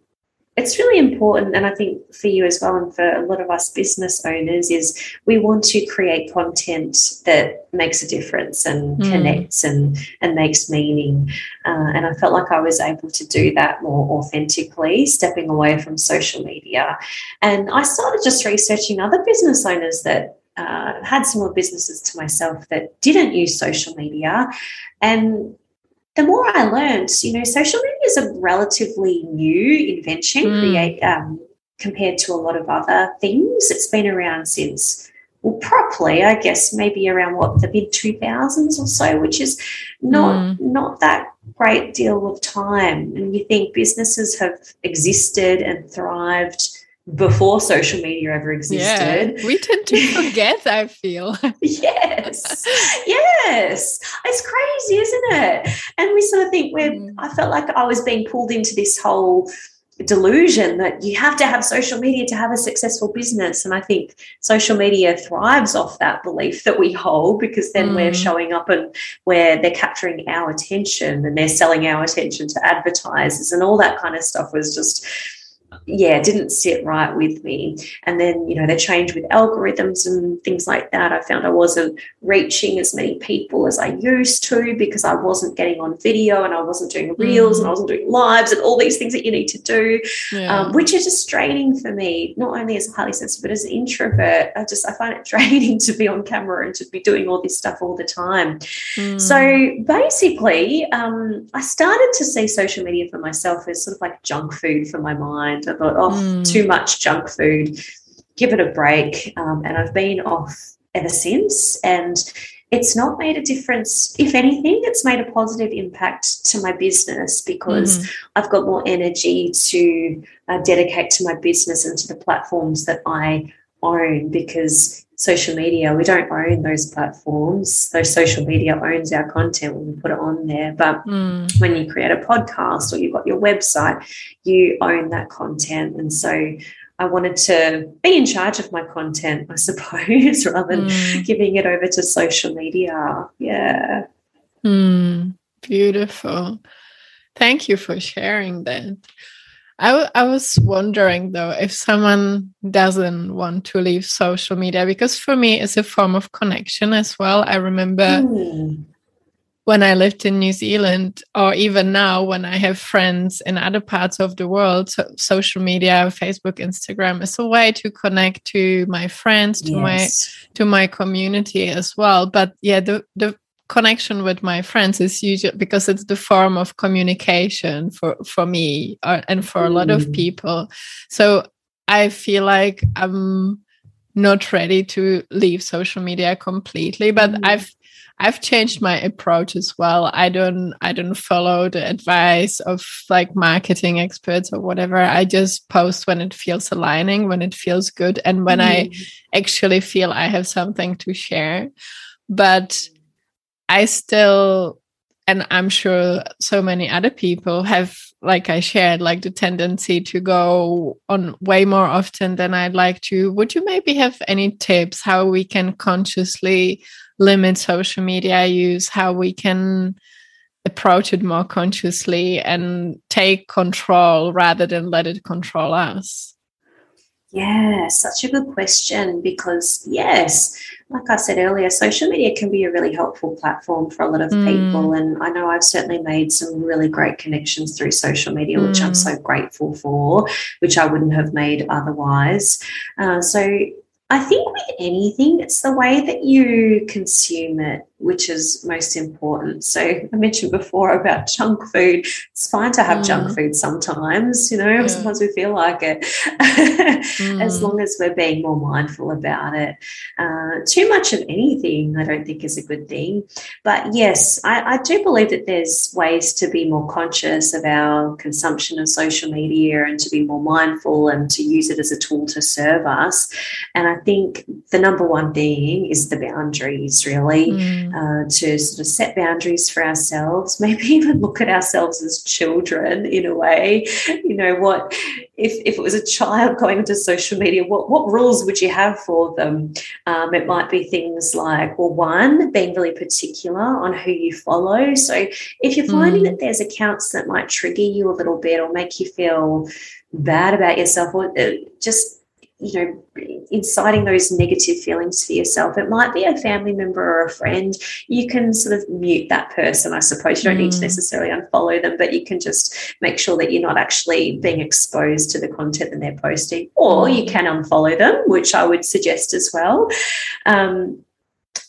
it's really important, and I think for you as well, and for a lot of us business owners, is we want to create content that makes a difference and mm. connects and and makes meaning. Uh, and I felt like I was able to do that more authentically, stepping away from social media. And I started just researching other business owners that uh, had similar businesses to myself that didn't use social media. And the more I learned, you know, social media is a relatively new invention mm. create, um, compared to a lot of other things. It's been around since, well, properly, I guess, maybe around what the mid 2000s or so, which is not mm. not that great deal of time. And you think businesses have existed and thrived before social media ever existed. Yeah, we tend to forget, I feel. yes. Yes. It's crazy, isn't it? And we sort of think we're, mm. I felt like I was being pulled into this whole delusion that you have to have social media to have a successful business. And I think social media thrives off that belief that we hold because then mm. we're showing up and where they're capturing our attention and they're selling our attention to advertisers and all that kind of stuff was just yeah, didn't sit right with me. And then, you know, the change with algorithms and things like that. I found I wasn't reaching as many people as I used to because I wasn't getting on video and I wasn't doing reels mm. and I wasn't doing lives and all these things that you need to do, yeah. um, which is just draining for me, not only as a highly sensitive, but as an introvert. I just, I find it draining to be on camera and to be doing all this stuff all the time. Mm. So basically, um, I started to see social media for myself as sort of like junk food for my mind. I thought, oh, mm. too much junk food, give it a break. Um, and I've been off ever since. And it's not made a difference. If anything, it's made a positive impact to my business because mm. I've got more energy to uh, dedicate to my business and to the platforms that I own because social media, we don't own those platforms. Those social media owns our content when we put it on there. But mm. when you create a podcast or you've got your website, you own that content. And so I wanted to be in charge of my content, I suppose, rather than mm. giving it over to social media. Yeah. Mm. Beautiful. Thank you for sharing that. I, I was wondering though if someone doesn't want to leave social media because for me it's a form of connection as well. I remember mm. when I lived in New Zealand, or even now when I have friends in other parts of the world, so social media, Facebook, Instagram is a way to connect to my friends, to yes. my to my community as well. But yeah, the the connection with my friends is usually because it's the form of communication for for me uh, and for a lot of mm. people so i feel like i'm not ready to leave social media completely but mm. i've I've changed my approach as well. I don't I don't follow the advice of like marketing experts or whatever. I just post when it feels aligning, when it feels good and when mm. I actually feel I have something to share. But I still, and I'm sure so many other people have, like I shared, like the tendency to go on way more often than I'd like to. Would you maybe have any tips how we can consciously limit social media use, how we can approach it more consciously and take control rather than let it control us? Yeah, such a good question because, yes, like I said earlier, social media can be a really helpful platform for a lot of mm. people. And I know I've certainly made some really great connections through social media, mm. which I'm mm. so grateful for, which I wouldn't have made otherwise. Uh, so I think with anything, it's the way that you consume it which is most important. So I mentioned before about junk food. It's fine to have mm. junk food sometimes, you know, yeah. sometimes we feel like it, mm. as long as we're being more mindful about it. Uh, too much of anything, I don't think, is a good thing. But yes, I, I do believe that there's ways to be more conscious of our consumption of social media and to be more mindful and to use it as a tool to serve us. And I think the number one thing is the boundaries, really. Mm uh, to sort of set boundaries for ourselves, maybe even look at ourselves as children in a way. You know, what if, if it was a child going into social media, what, what rules would you have for them? Um, it might be things like, well, one, being really particular on who you follow. So if you're finding mm. that there's accounts that might trigger you a little bit or make you feel bad about yourself, or uh, just you know, inciting those negative feelings for yourself. It might be a family member or a friend. You can sort of mute that person, I suppose. You don't mm. need to mm. necessarily unfollow them, but you can just make sure that you're not actually being exposed to the content that they're posting. Or you mm. can unfollow them, which I would suggest as well. Um,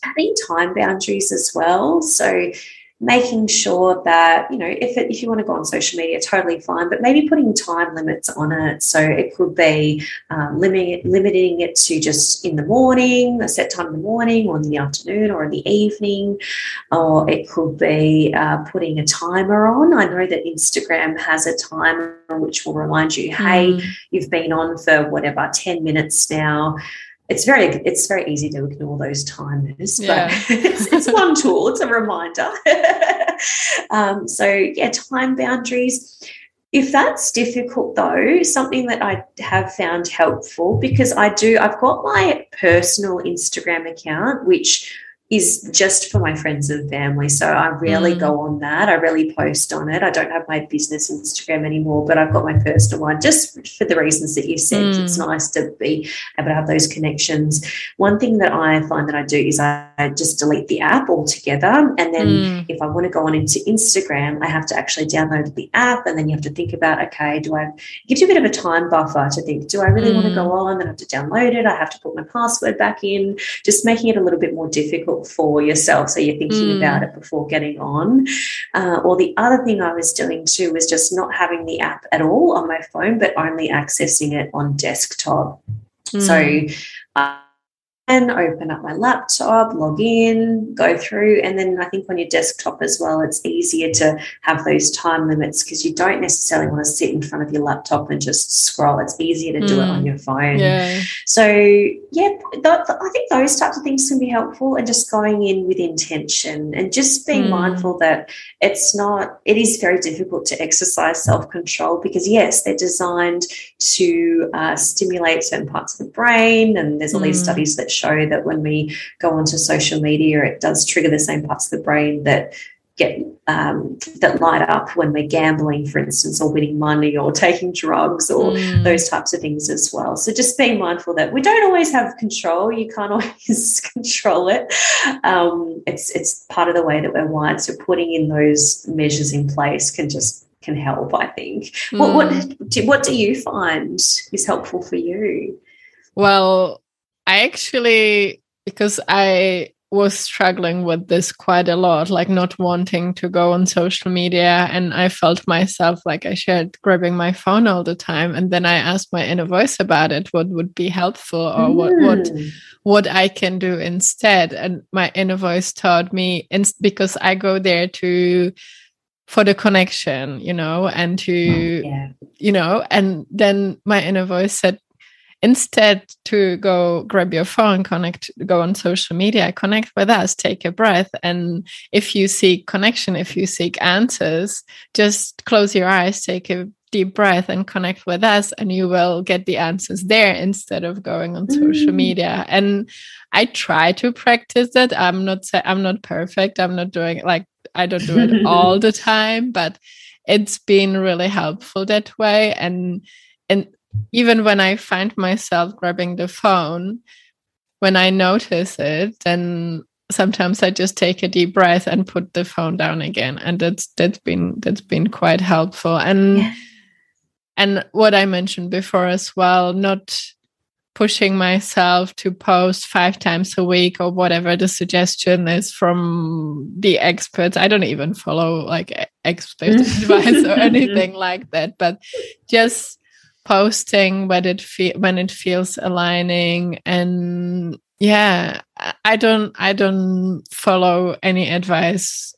having time boundaries as well. So, making sure that you know if it, if you want to go on social media totally fine but maybe putting time limits on it. So it could be um, limiting limiting it to just in the morning a set time in the morning or in the afternoon or in the evening. Or it could be uh, putting a timer on. I know that instagram has a timer which will remind you hey mm. you've been on for whatever 10 minutes now it's very it's very easy to ignore those timers, yeah. but it's, it's one tool. It's a reminder. um, so yeah, time boundaries. If that's difficult though, something that I have found helpful because I do I've got my personal Instagram account which is just for my friends and family. So I rarely mm. go on that. I rarely post on it. I don't have my business Instagram anymore, but I've got my personal one just for the reasons that you said. Mm. It's nice to be able to have those connections. One thing that I find that I do is I just delete the app altogether. And then mm. if I want to go on into Instagram, I have to actually download the app. And then you have to think about, okay, do I, it gives you a bit of a time buffer to think, do I really want to go mm. on? Then I have to download it. I have to put my password back in, just making it a little bit more difficult for yourself. So you're thinking mm. about it before getting on. Uh, or the other thing I was doing too was just not having the app at all on my phone, but only accessing it on desktop. Mm. So, uh, open up my laptop, log in, go through. And then I think on your desktop as well, it's easier to have those time limits because you don't necessarily want to sit in front of your laptop and just scroll. It's easier to mm. do it on mm. your phone. Yeah. So, yeah, th- th- I think those types of things can be helpful and just going in with intention and just being mm. mindful that it's not, it is very difficult to exercise self control because, yes, they're designed to uh, stimulate certain parts of the brain. And there's all mm. these studies that show that when we go onto social media, it does trigger the same parts of the brain that get um, that light up when we're gambling, for instance, or winning money or taking drugs or mm. those types of things as well. So just being mindful that we don't always have control. You can't always control it. Um, it's it's part of the way that we're wired. So putting in those measures in place can just can help. I think. Mm. What what do, what do you find is helpful for you? Well, I actually, because I was struggling with this quite a lot, like not wanting to go on social media. And I felt myself like I shared grabbing my phone all the time. And then I asked my inner voice about it, what would be helpful or mm. what, what, hmm. what I can do instead. And my inner voice taught me, and because I go there to, for the connection, you know, and to, yeah. you know, and then my inner voice said, instead to go grab your phone connect go on social media connect with us take a breath. And if you seek connection if you seek answers just close your eyes take a deep breath and connect with us and you will get the answers there instead of going on social mm. media. And i try to practice that. I'm not i'm not perfect. I'm not doing like i don't do it all the time but it's been really helpful that way. And and even when I find myself grabbing the phone, when I notice it, then sometimes I just take a deep breath and put the phone down again. And that's that's been that's been quite helpful. And yeah. and what I mentioned before as well, not pushing myself to post five times a week or whatever the suggestion is from the experts. I don't even follow like expert advice or anything like that, but just posting when it fe- when it feels aligning and yeah i don't i don't follow any advice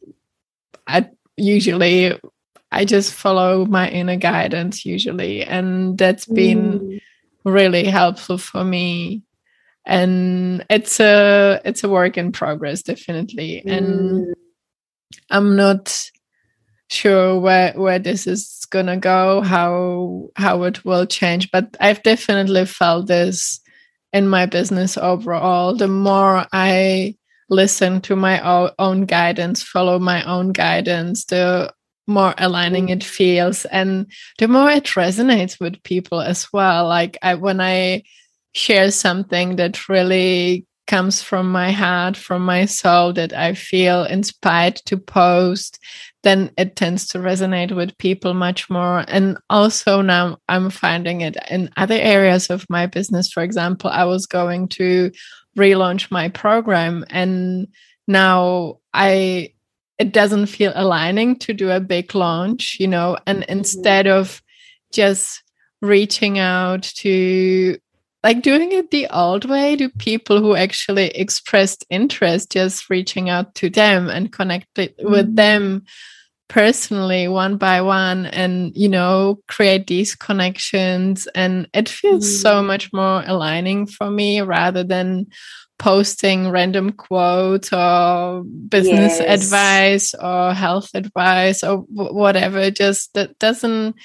i usually i just follow my inner guidance usually and that's been mm. really helpful for me and it's a it's a work in progress definitely mm. and i'm not sure where where this is gonna go, how how it will change. But I've definitely felt this in my business overall. The more I listen to my own guidance, follow my own guidance, the more aligning it feels, and the more it resonates with people as well. Like I, when I share something that really comes from my heart, from my soul, that I feel inspired to post, then it tends to resonate with people much more. And also now I'm finding it in other areas of my business. For example, I was going to relaunch my program and now I it doesn't feel aligning to do a big launch, you know, and mm-hmm. instead of just reaching out to like doing it the old way do people who actually expressed interest, just reaching out to them and connected mm-hmm. with them personally one by one and you know create these connections and it feels mm. so much more aligning for me rather than posting random quotes or business yes. advice or health advice or whatever just that doesn't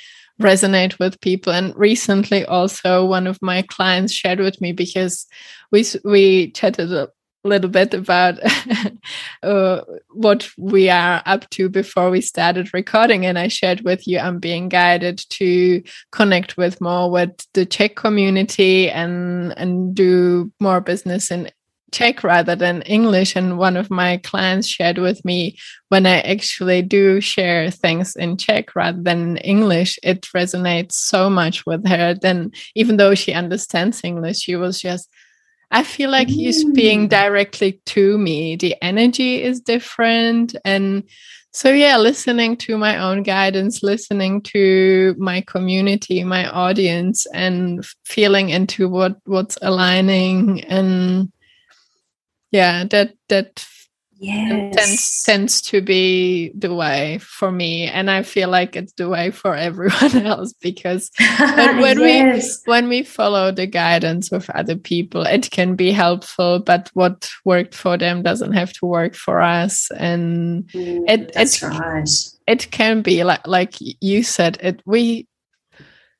resonate with people. And recently also one of my clients shared with me because we we chatted a little bit about uh, what we are up to before we started recording. And i shared with you i'm being guided to connect with more with the czech community and and do more business in Czech rather than English. And one of my clients shared with me when I actually do share things in Czech rather than English, it resonates so much with her. Then, even though she understands English, she was just, I feel like mm. he's speaking directly to me. The energy is different. And so, yeah, listening to my own guidance, listening to my community, my audience, and feeling into what what's aligning and yeah that that yes. tends tends to be the way for me and i feel like it's the way for everyone else because when, when yes. we when we follow the guidance of other people it can be helpful but what worked for them doesn't have to work for us and mm, it it, right. it can be like like you said it we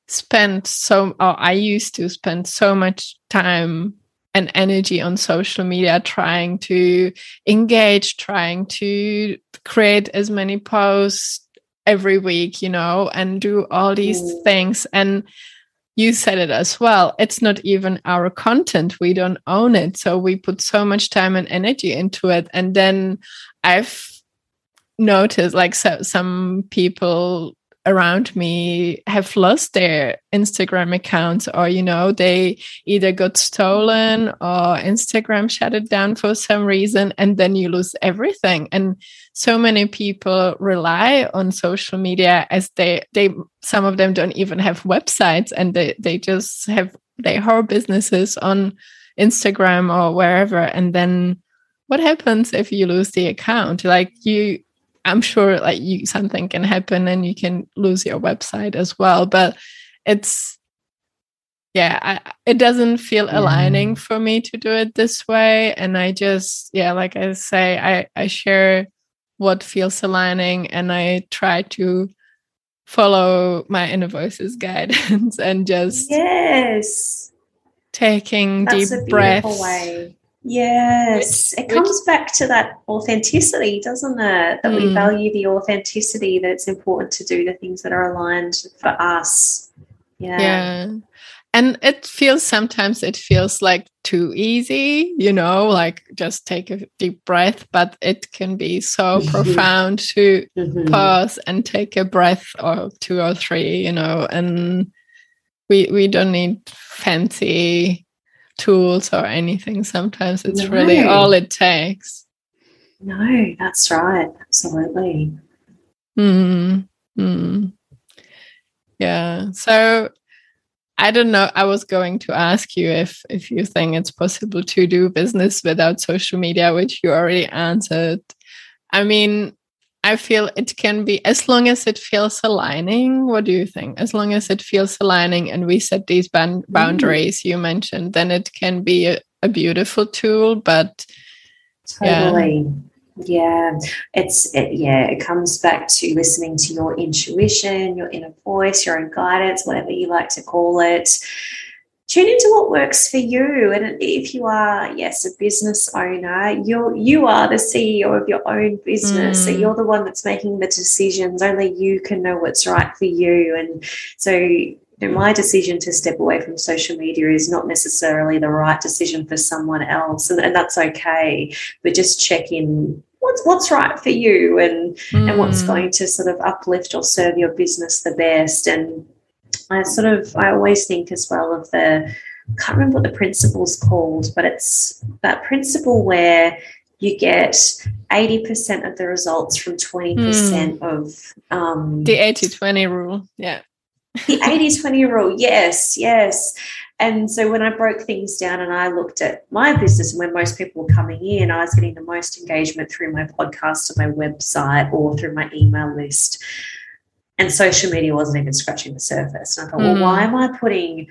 spend so or i used to spend so much time and energy on social media trying to engage trying to create as many posts every week you know and do all these things. And you said it as well it's not even our content. We don't own it. So we put so much time and energy into it. And then i've noticed like so, some people around me have lost their Instagram accounts or, you know, they either got stolen or Instagram shut it down for some reason. And then you lose everything. And so many people rely on social media as they, they, some of them don't even have websites and they, they just have their whole businesses on Instagram or wherever. And then what happens if you lose the account? Like you, I'm sure like you something can happen and you can lose your website as well. But it's yeah, I, it doesn't feel yeah. aligning for me to do it this way. And I just yeah, like I say, I I share what feels aligning and I try to follow my inner voices guidance and just yes taking That's deep breaths way. Yes, which, it comes which, back to that authenticity, doesn't it? That mm. we value the authenticity, that it's important to do the things that are aligned for us. Yeah. Yeah. And it feels sometimes it feels like too easy, you know, like just take a deep breath, but it can be so mm-hmm. profound to mm-hmm. pause and take a breath or two or three, you know, and we we don't need fancy tools or anything. Sometimes it's no. really all it takes. No, that's right. Absolutely. Mm, mm. Yeah. So I don't know. I was going to ask you if if you think it's possible to do business without social media, which you already answered. I mean, I feel it can be as long as it feels aligning. What do you think? As long as it feels aligning and we set these ban- mm. boundaries mm. you mentioned, then it can be a, a beautiful tool. But totally. Yeah. yeah. it's it, yeah, it comes back to listening to your intuition, your inner voice, your own guidance, whatever you like to call it tune into what works for you. And if you are, yes, a business owner, you're you are the CEO of your own business. Mm. So you're the one that's making the decisions. Only you can know what's right for you. And so you know, my decision to step away from social media is not necessarily the right decision for someone else. And, and that's okay. But just check in what's what's right for you and mm. and what's mm. going to sort of uplift or serve your business the best and I sort of I always think as well of the I can't remember what the principle's called, but it's that principle where you get 80% of the results from 20% mm. of um, the 80 20 rule. Yeah. the 80 20 rule. Yes, yes. And so when I broke things down and I looked at my business and when most people were coming in, I was getting the most engagement through my podcast or my website or through my email list and social media wasn't even scratching the surface. And I thought, mm. well, why am I putting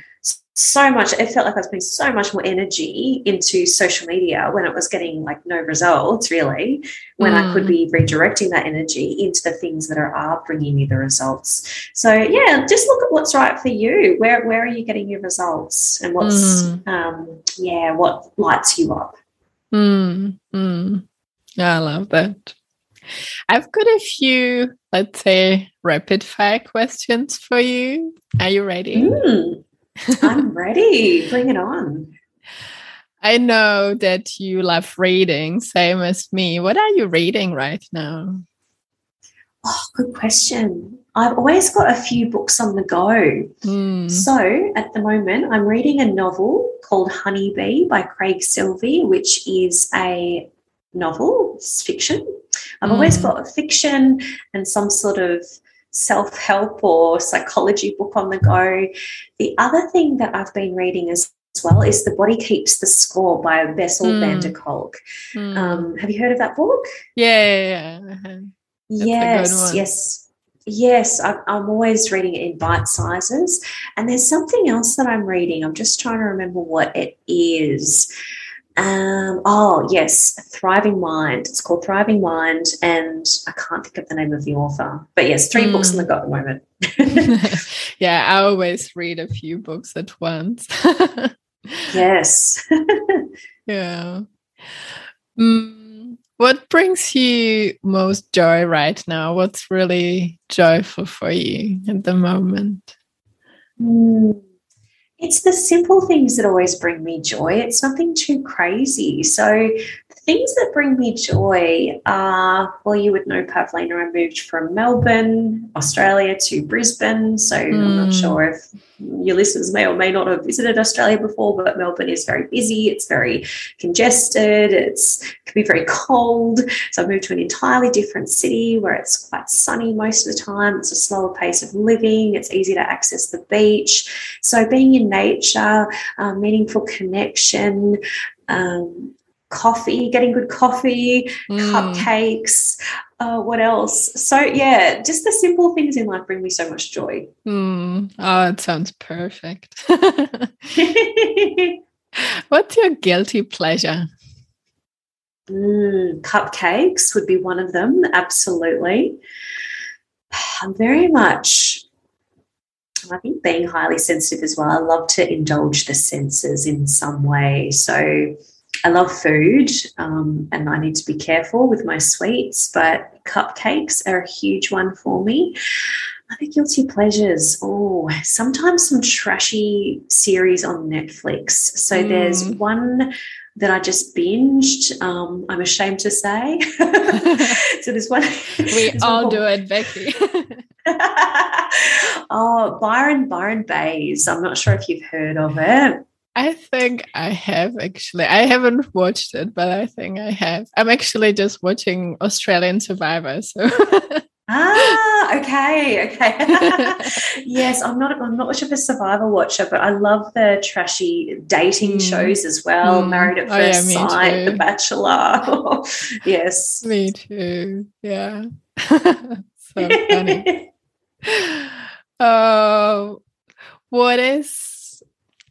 so much? It felt like I was putting so much more energy into social media when it was getting like no results, really, when mm. I could mm. be redirecting that energy into the things that are, are bringing me the results. So, yeah, just look at what's right for you. Where, where are you getting your results? And what's, mm. um, yeah, what lights you up? Mm. mm. Yeah, I love that. I've got a few, let's say, rapid fire questions for you. Are you ready? Mm, I'm ready. Bring it on. I know that you love reading, same as me. What are you reading right now? Oh, good question. I've always got a few books on the go. Mm. So at the moment, I'm reading a novel called Honeybee by Craig Silvey, which is a novel, it's fiction. I've mm. always got a fiction and some sort of self help or psychology book on the go. The other thing that I've been reading as well is The Body Keeps the Score by Bessel mm. van der Kolk. Mm. Um, have you heard of that book? Yeah, yeah, yeah. Yes, yes. Yes, I'm always reading it in bite sizes. And there's something else that I'm reading. I'm just trying to remember what it is. Um, oh, yes, Thriving Mind. It's called Thriving Mind, and I can't think of the name of the author. But yes, three mm. books in the go at the moment. yeah, I always read a few books at once. yes. yeah. Mm, what brings you most joy right now? What's really joyful for you at the moment? Mm it's the simple things that always bring me joy. It's nothing too crazy. So, things that bring me joy are well, you would know, Pavlina, I moved from Melbourne, Australia to Brisbane. So mm. I'm not hmm. sure if your listeners may or may not have visited Australia before, but Melbourne is very busy. It's very congested. It's it can be very cold. So I moved to an entirely different city where it's quite sunny most of the time. It's a slower pace of living. It's easy to access the beach. So being in nature, uh, meaningful connection. Um, coffee, getting good coffee, mm. cupcakes, uh, what else? So, yeah, just the simple things in life bring me so much joy. Mm. Oh, it sounds perfect. What's your guilty pleasure? Mm, cupcakes would be one of them, absolutely. I'm very much I think being highly sensitive as well. I love to indulge the senses in some way. So I love food um, and I need to be careful with my sweets, but cupcakes are a huge one for me. Other guilty pleasures. Oh, sometimes some trashy series on Netflix. So mm. there's one that I just binged. Um, I'm ashamed to say. so there's one. We all one do it, Becky. oh, Byron Byron Baes. I'm not sure if you've heard of it. I think I have actually. I haven't watched it, but I think I have. I'm actually just watching Australian Survivor. So ah, okay, okay. yes, I'm not. I'm not much of a Survivor watcher, but I love the trashy dating mm. shows as well. Mm. Married at First oh, yeah, Sight, too. The Bachelor. yes, me too. Yeah, so funny. Oh, uh, what is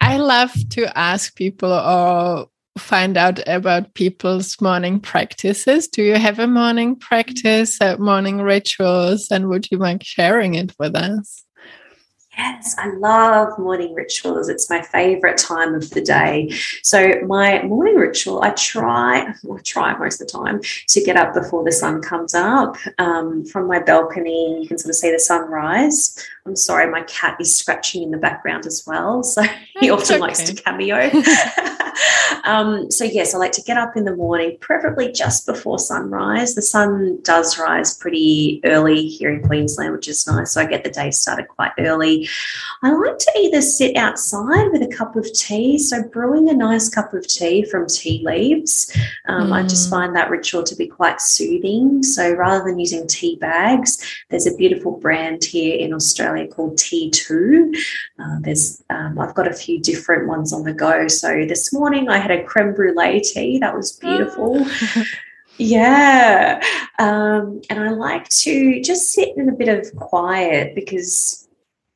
I love to ask people or find out about people's morning practices. Do you have a morning practice, uh, morning rituals, and would you mind sharing it with us? Yes, I love morning rituals. It's my favorite time of the day. So my morning ritual, I try, I try most of the time to get up before the sun comes up. Um, from my balcony, you can sort of see the sunrise. I'm sorry, my cat is scratching in the background as well, so he often okay. likes to cameo. um, so yes, I like to get up in the morning, preferably just before sunrise. The sun does rise pretty early here in Queensland, which is nice. So I get the day started quite early. I like to either sit outside with a cup of tea, so brewing a nice cup of tea from tea leaves. Um, mm. I just mm. find that ritual to be quite soothing. So rather than using tea bags, there's a beautiful brand here in Australia called T2. Uh, there's um, I've got a few different ones on the go. So this morning I had a creme brulee tea that was beautiful. Oh. Yeah. Um, and I like to just sit in a bit of quiet because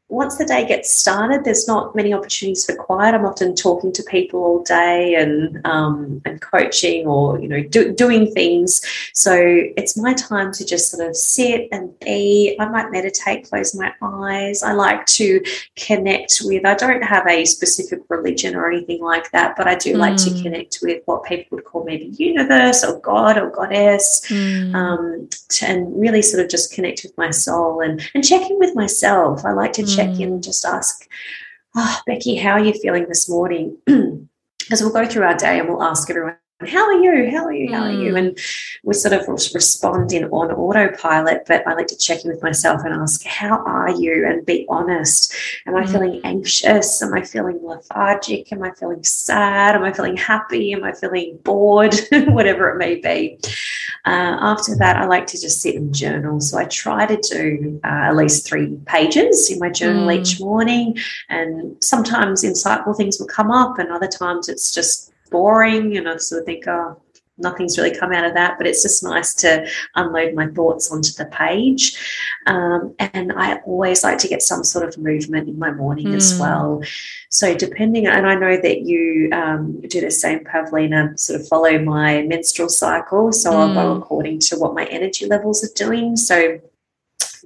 once the day gets started, there's not many opportunities for quiet. I'm often talking to people all day and um, and coaching or you know do, doing things. So it's my time to just sort of sit and be. I might meditate, close my eyes. I like to connect with. I don't have a specific religion or anything like that, but I do mm. like to mm. connect with what people would call maybe universe or God or goddess, mm. um, to, and really sort of just connect with my soul and and checking with myself. I like to. Mm check in and just ask, oh, Becky, how are you feeling this morning? Because we'll go through our day and we'll ask everyone how are you? How are you? How are you? Mm. And we're sort of respond in on autopilot, but I like to check in with myself and ask, how are you? And be honest. Am I mm. feeling anxious? Am I feeling lethargic? Am I feeling sad? Am I feeling happy? Am I feeling bored? Whatever it may be. Uh, after that, I like to just sit and journal. So I try to do uh, at least three pages in my journal mm. each morning. And sometimes insightful things will come up, and other times it's just boring and I sort of think, oh, nothing's really come out of that, but it's just nice to unload my thoughts onto the page. Um, and I always like to get some sort of movement in my morning mm. as hmm. well. So, depending, and I know that you um, do the same, Pavlina, sort of follow my menstrual cycle. So, mm. I'll go hmm. according to what my energy levels are doing. So,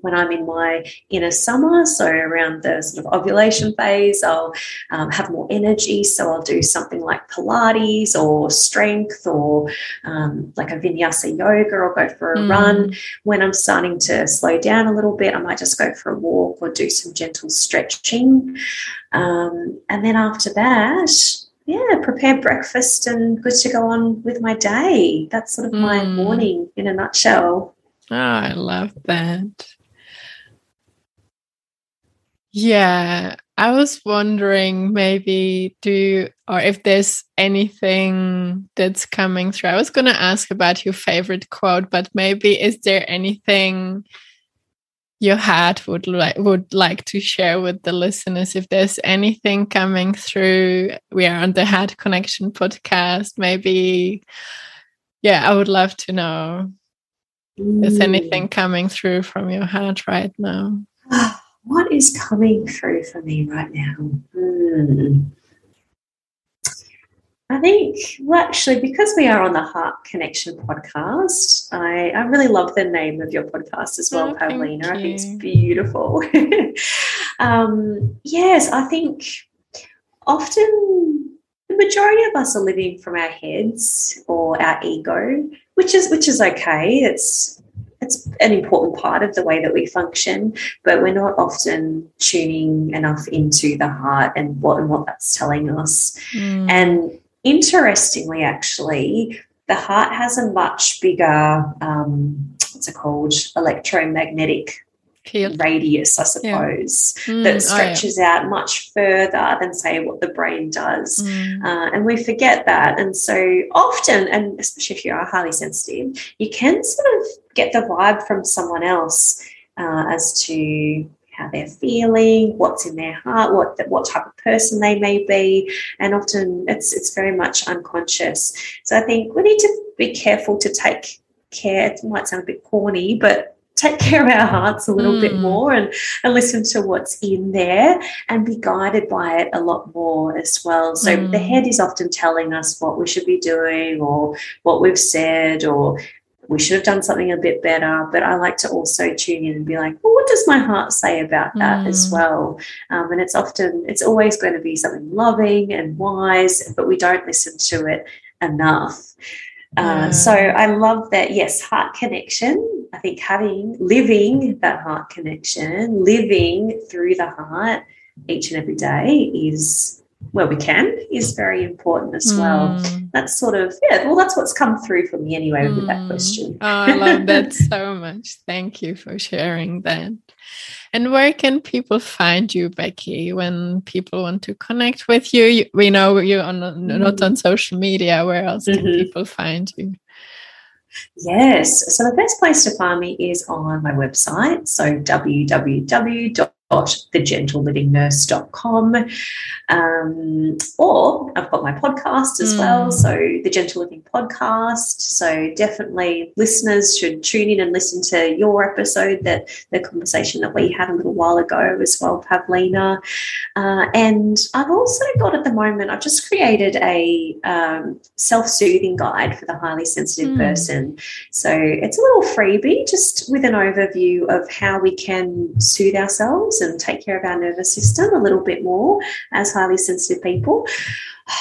when I'm in my inner summer. So around the sort of ovulation phase, I'll um, have more energy. So I'll do something like Pilates or strength or um, like a vinyasa yoga or go for a mm. run. When I'm starting to slow down a little bit, I might just go for a walk or do some gentle stretching. Um, and then after that, yeah, prepare breakfast and good to go on with my day. That's sort of mm. my morning in a nutshell. Oh, I love that. Yeah, I was wondering maybe do or if there's anything that's coming through. I was going to ask about your favorite quote, but maybe is there anything your heart would like would like to share with the listeners if there's anything coming through we are on the heart connection podcast maybe yeah i would love to know mm. is anything coming through from your heart right now what is coming through for me right now mm. I think, well, actually, because we are on the Heart Connection podcast, I, I really love the name of your podcast as well, oh, Pavlina. I think it's beautiful. um, yes, I think often the majority of us are living from our heads or our ego, which is which is okay. It's it's an important part of the way that we function, but we're not often tuning enough into the heart and what and what that's telling us. Mm. And Interestingly, actually, the heart has a much bigger, um, what's it called, electromagnetic Field. radius, I suppose, yeah. mm, that stretches oh, yeah. out much further than, say, what the brain does. Mm. Uh, and we forget that. And so often, and especially if you are highly sensitive, you can sort of get the vibe from someone else uh, as to how they're feeling, what's in their heart, what what type of person they may be, and often it's it's very much unconscious. So I think we need to be careful to take care. It might sound a bit corny, but take care of our hearts a little mm. bit more and, and listen to what's in there and be guided by it a lot more as well. So mm. the head is often telling us what we should be doing or what we've said or we should have done something a bit better. But I like to also tune in and be like, well, what does my heart say about that mm. as well? Um, and it's often, it's always going to be something loving and wise, but we don't listen to it enough. Uh, so I love that. Yes, heart connection. I think having, living that heart connection, living through the heart each and every day is where we can is very important as well. Hmm. That's sort of, yeah, well, that's what's come through for me anyway mm. with that hmm. question. oh, I love that so much. Thank you for sharing that. And where can people find you, Becky, when people want to connect with you? we know you're on, not hmm. on social media. Where else can mm-hmm. people find you? Yes. So the best place to find me is on my website. So www thegentleLivingNurse.com. Um, or I've got my podcast as mm. well, so the Gentle Living Podcast. So definitely listeners should tune in and listen to your episode, that the conversation that we had a little while ago as well, Pavlina. Uh, and I've also got at the moment, I've just created a um, self-soothing guide for the highly sensitive mm. person. So it's a little freebie, just with an overview of how we can soothe ourselves and take care of our nervous system a little bit more as highly sensitive people.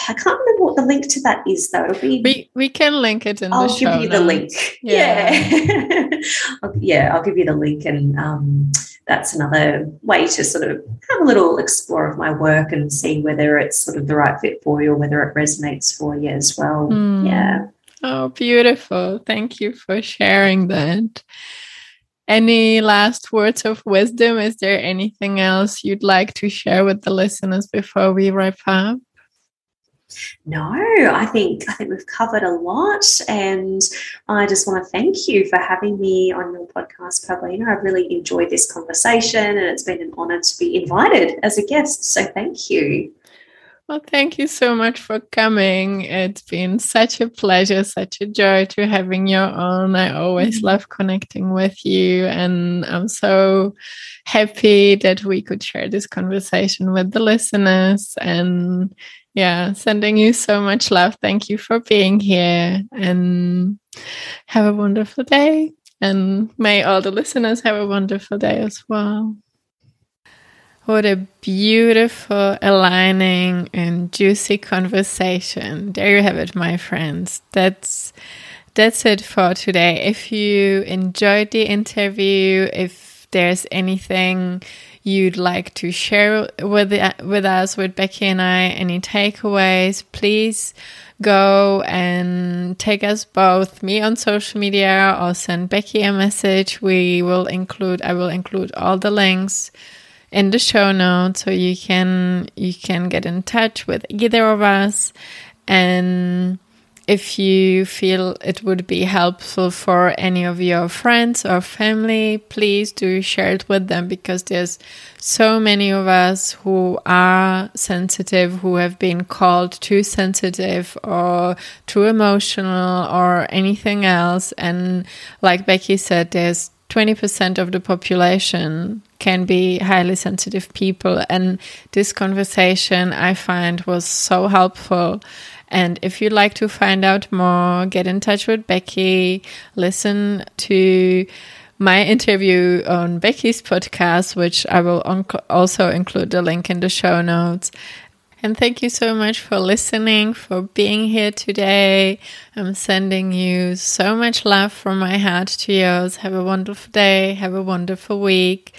I can't remember what the link to that is, though. Be we we can link it in. I'll the give you the link. Yeah, yeah. I'll, yeah, I'll give you the link, and um, that's another way to sort of have a little explore of my work and see whether it's sort of the right fit for you or whether it resonates for you as well. Mm. Yeah. Oh, beautiful! Thank you for sharing that. Any last words of wisdom? Is there anything else you'd like to share with the listeners before we wrap up? No, I think I think we've covered a lot, and I just want to thank you for having me on your podcast, Pavlina. I've really enjoyed this conversation, and it's been an honour to be invited as a guest. So thank you. Well, thank you so much for coming. It's been such a pleasure, such a joy to having you on. I always mm-hmm. love connecting with you, and I'm so happy that we could share this conversation with the listeners. And yeah, sending you so much love. Thank you for being here, and have a wonderful day. And may all the listeners have a wonderful day as well. What a beautiful, aligning, and juicy conversation. There you have it, my friends. That's that's it for today. If you enjoyed the interview, if there's anything you'd like to share with with us, with Becky and I, any takeaways, please go and take us both, me on social media or send Becky a message. We will include, I will include all the links in the show notes so you can you can get in touch with either of us and if you feel it would be helpful for any of your friends or family, please do share it with them because there's so many of us who are sensitive, who have been called too sensitive or too emotional or anything else. And like Becky said, there's 20% of the population can be highly sensitive people. And this conversation I find was so helpful and if you'd like to find out more, get in touch with Becky, listen to my interview on Becky's podcast, which I will also include the link in the show notes. And thank you so much for listening, for being here today. I'm sending you so much love from my heart to yours. Have a wonderful day. Have a wonderful week.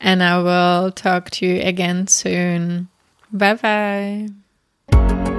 And I will talk to you again soon. Bye bye.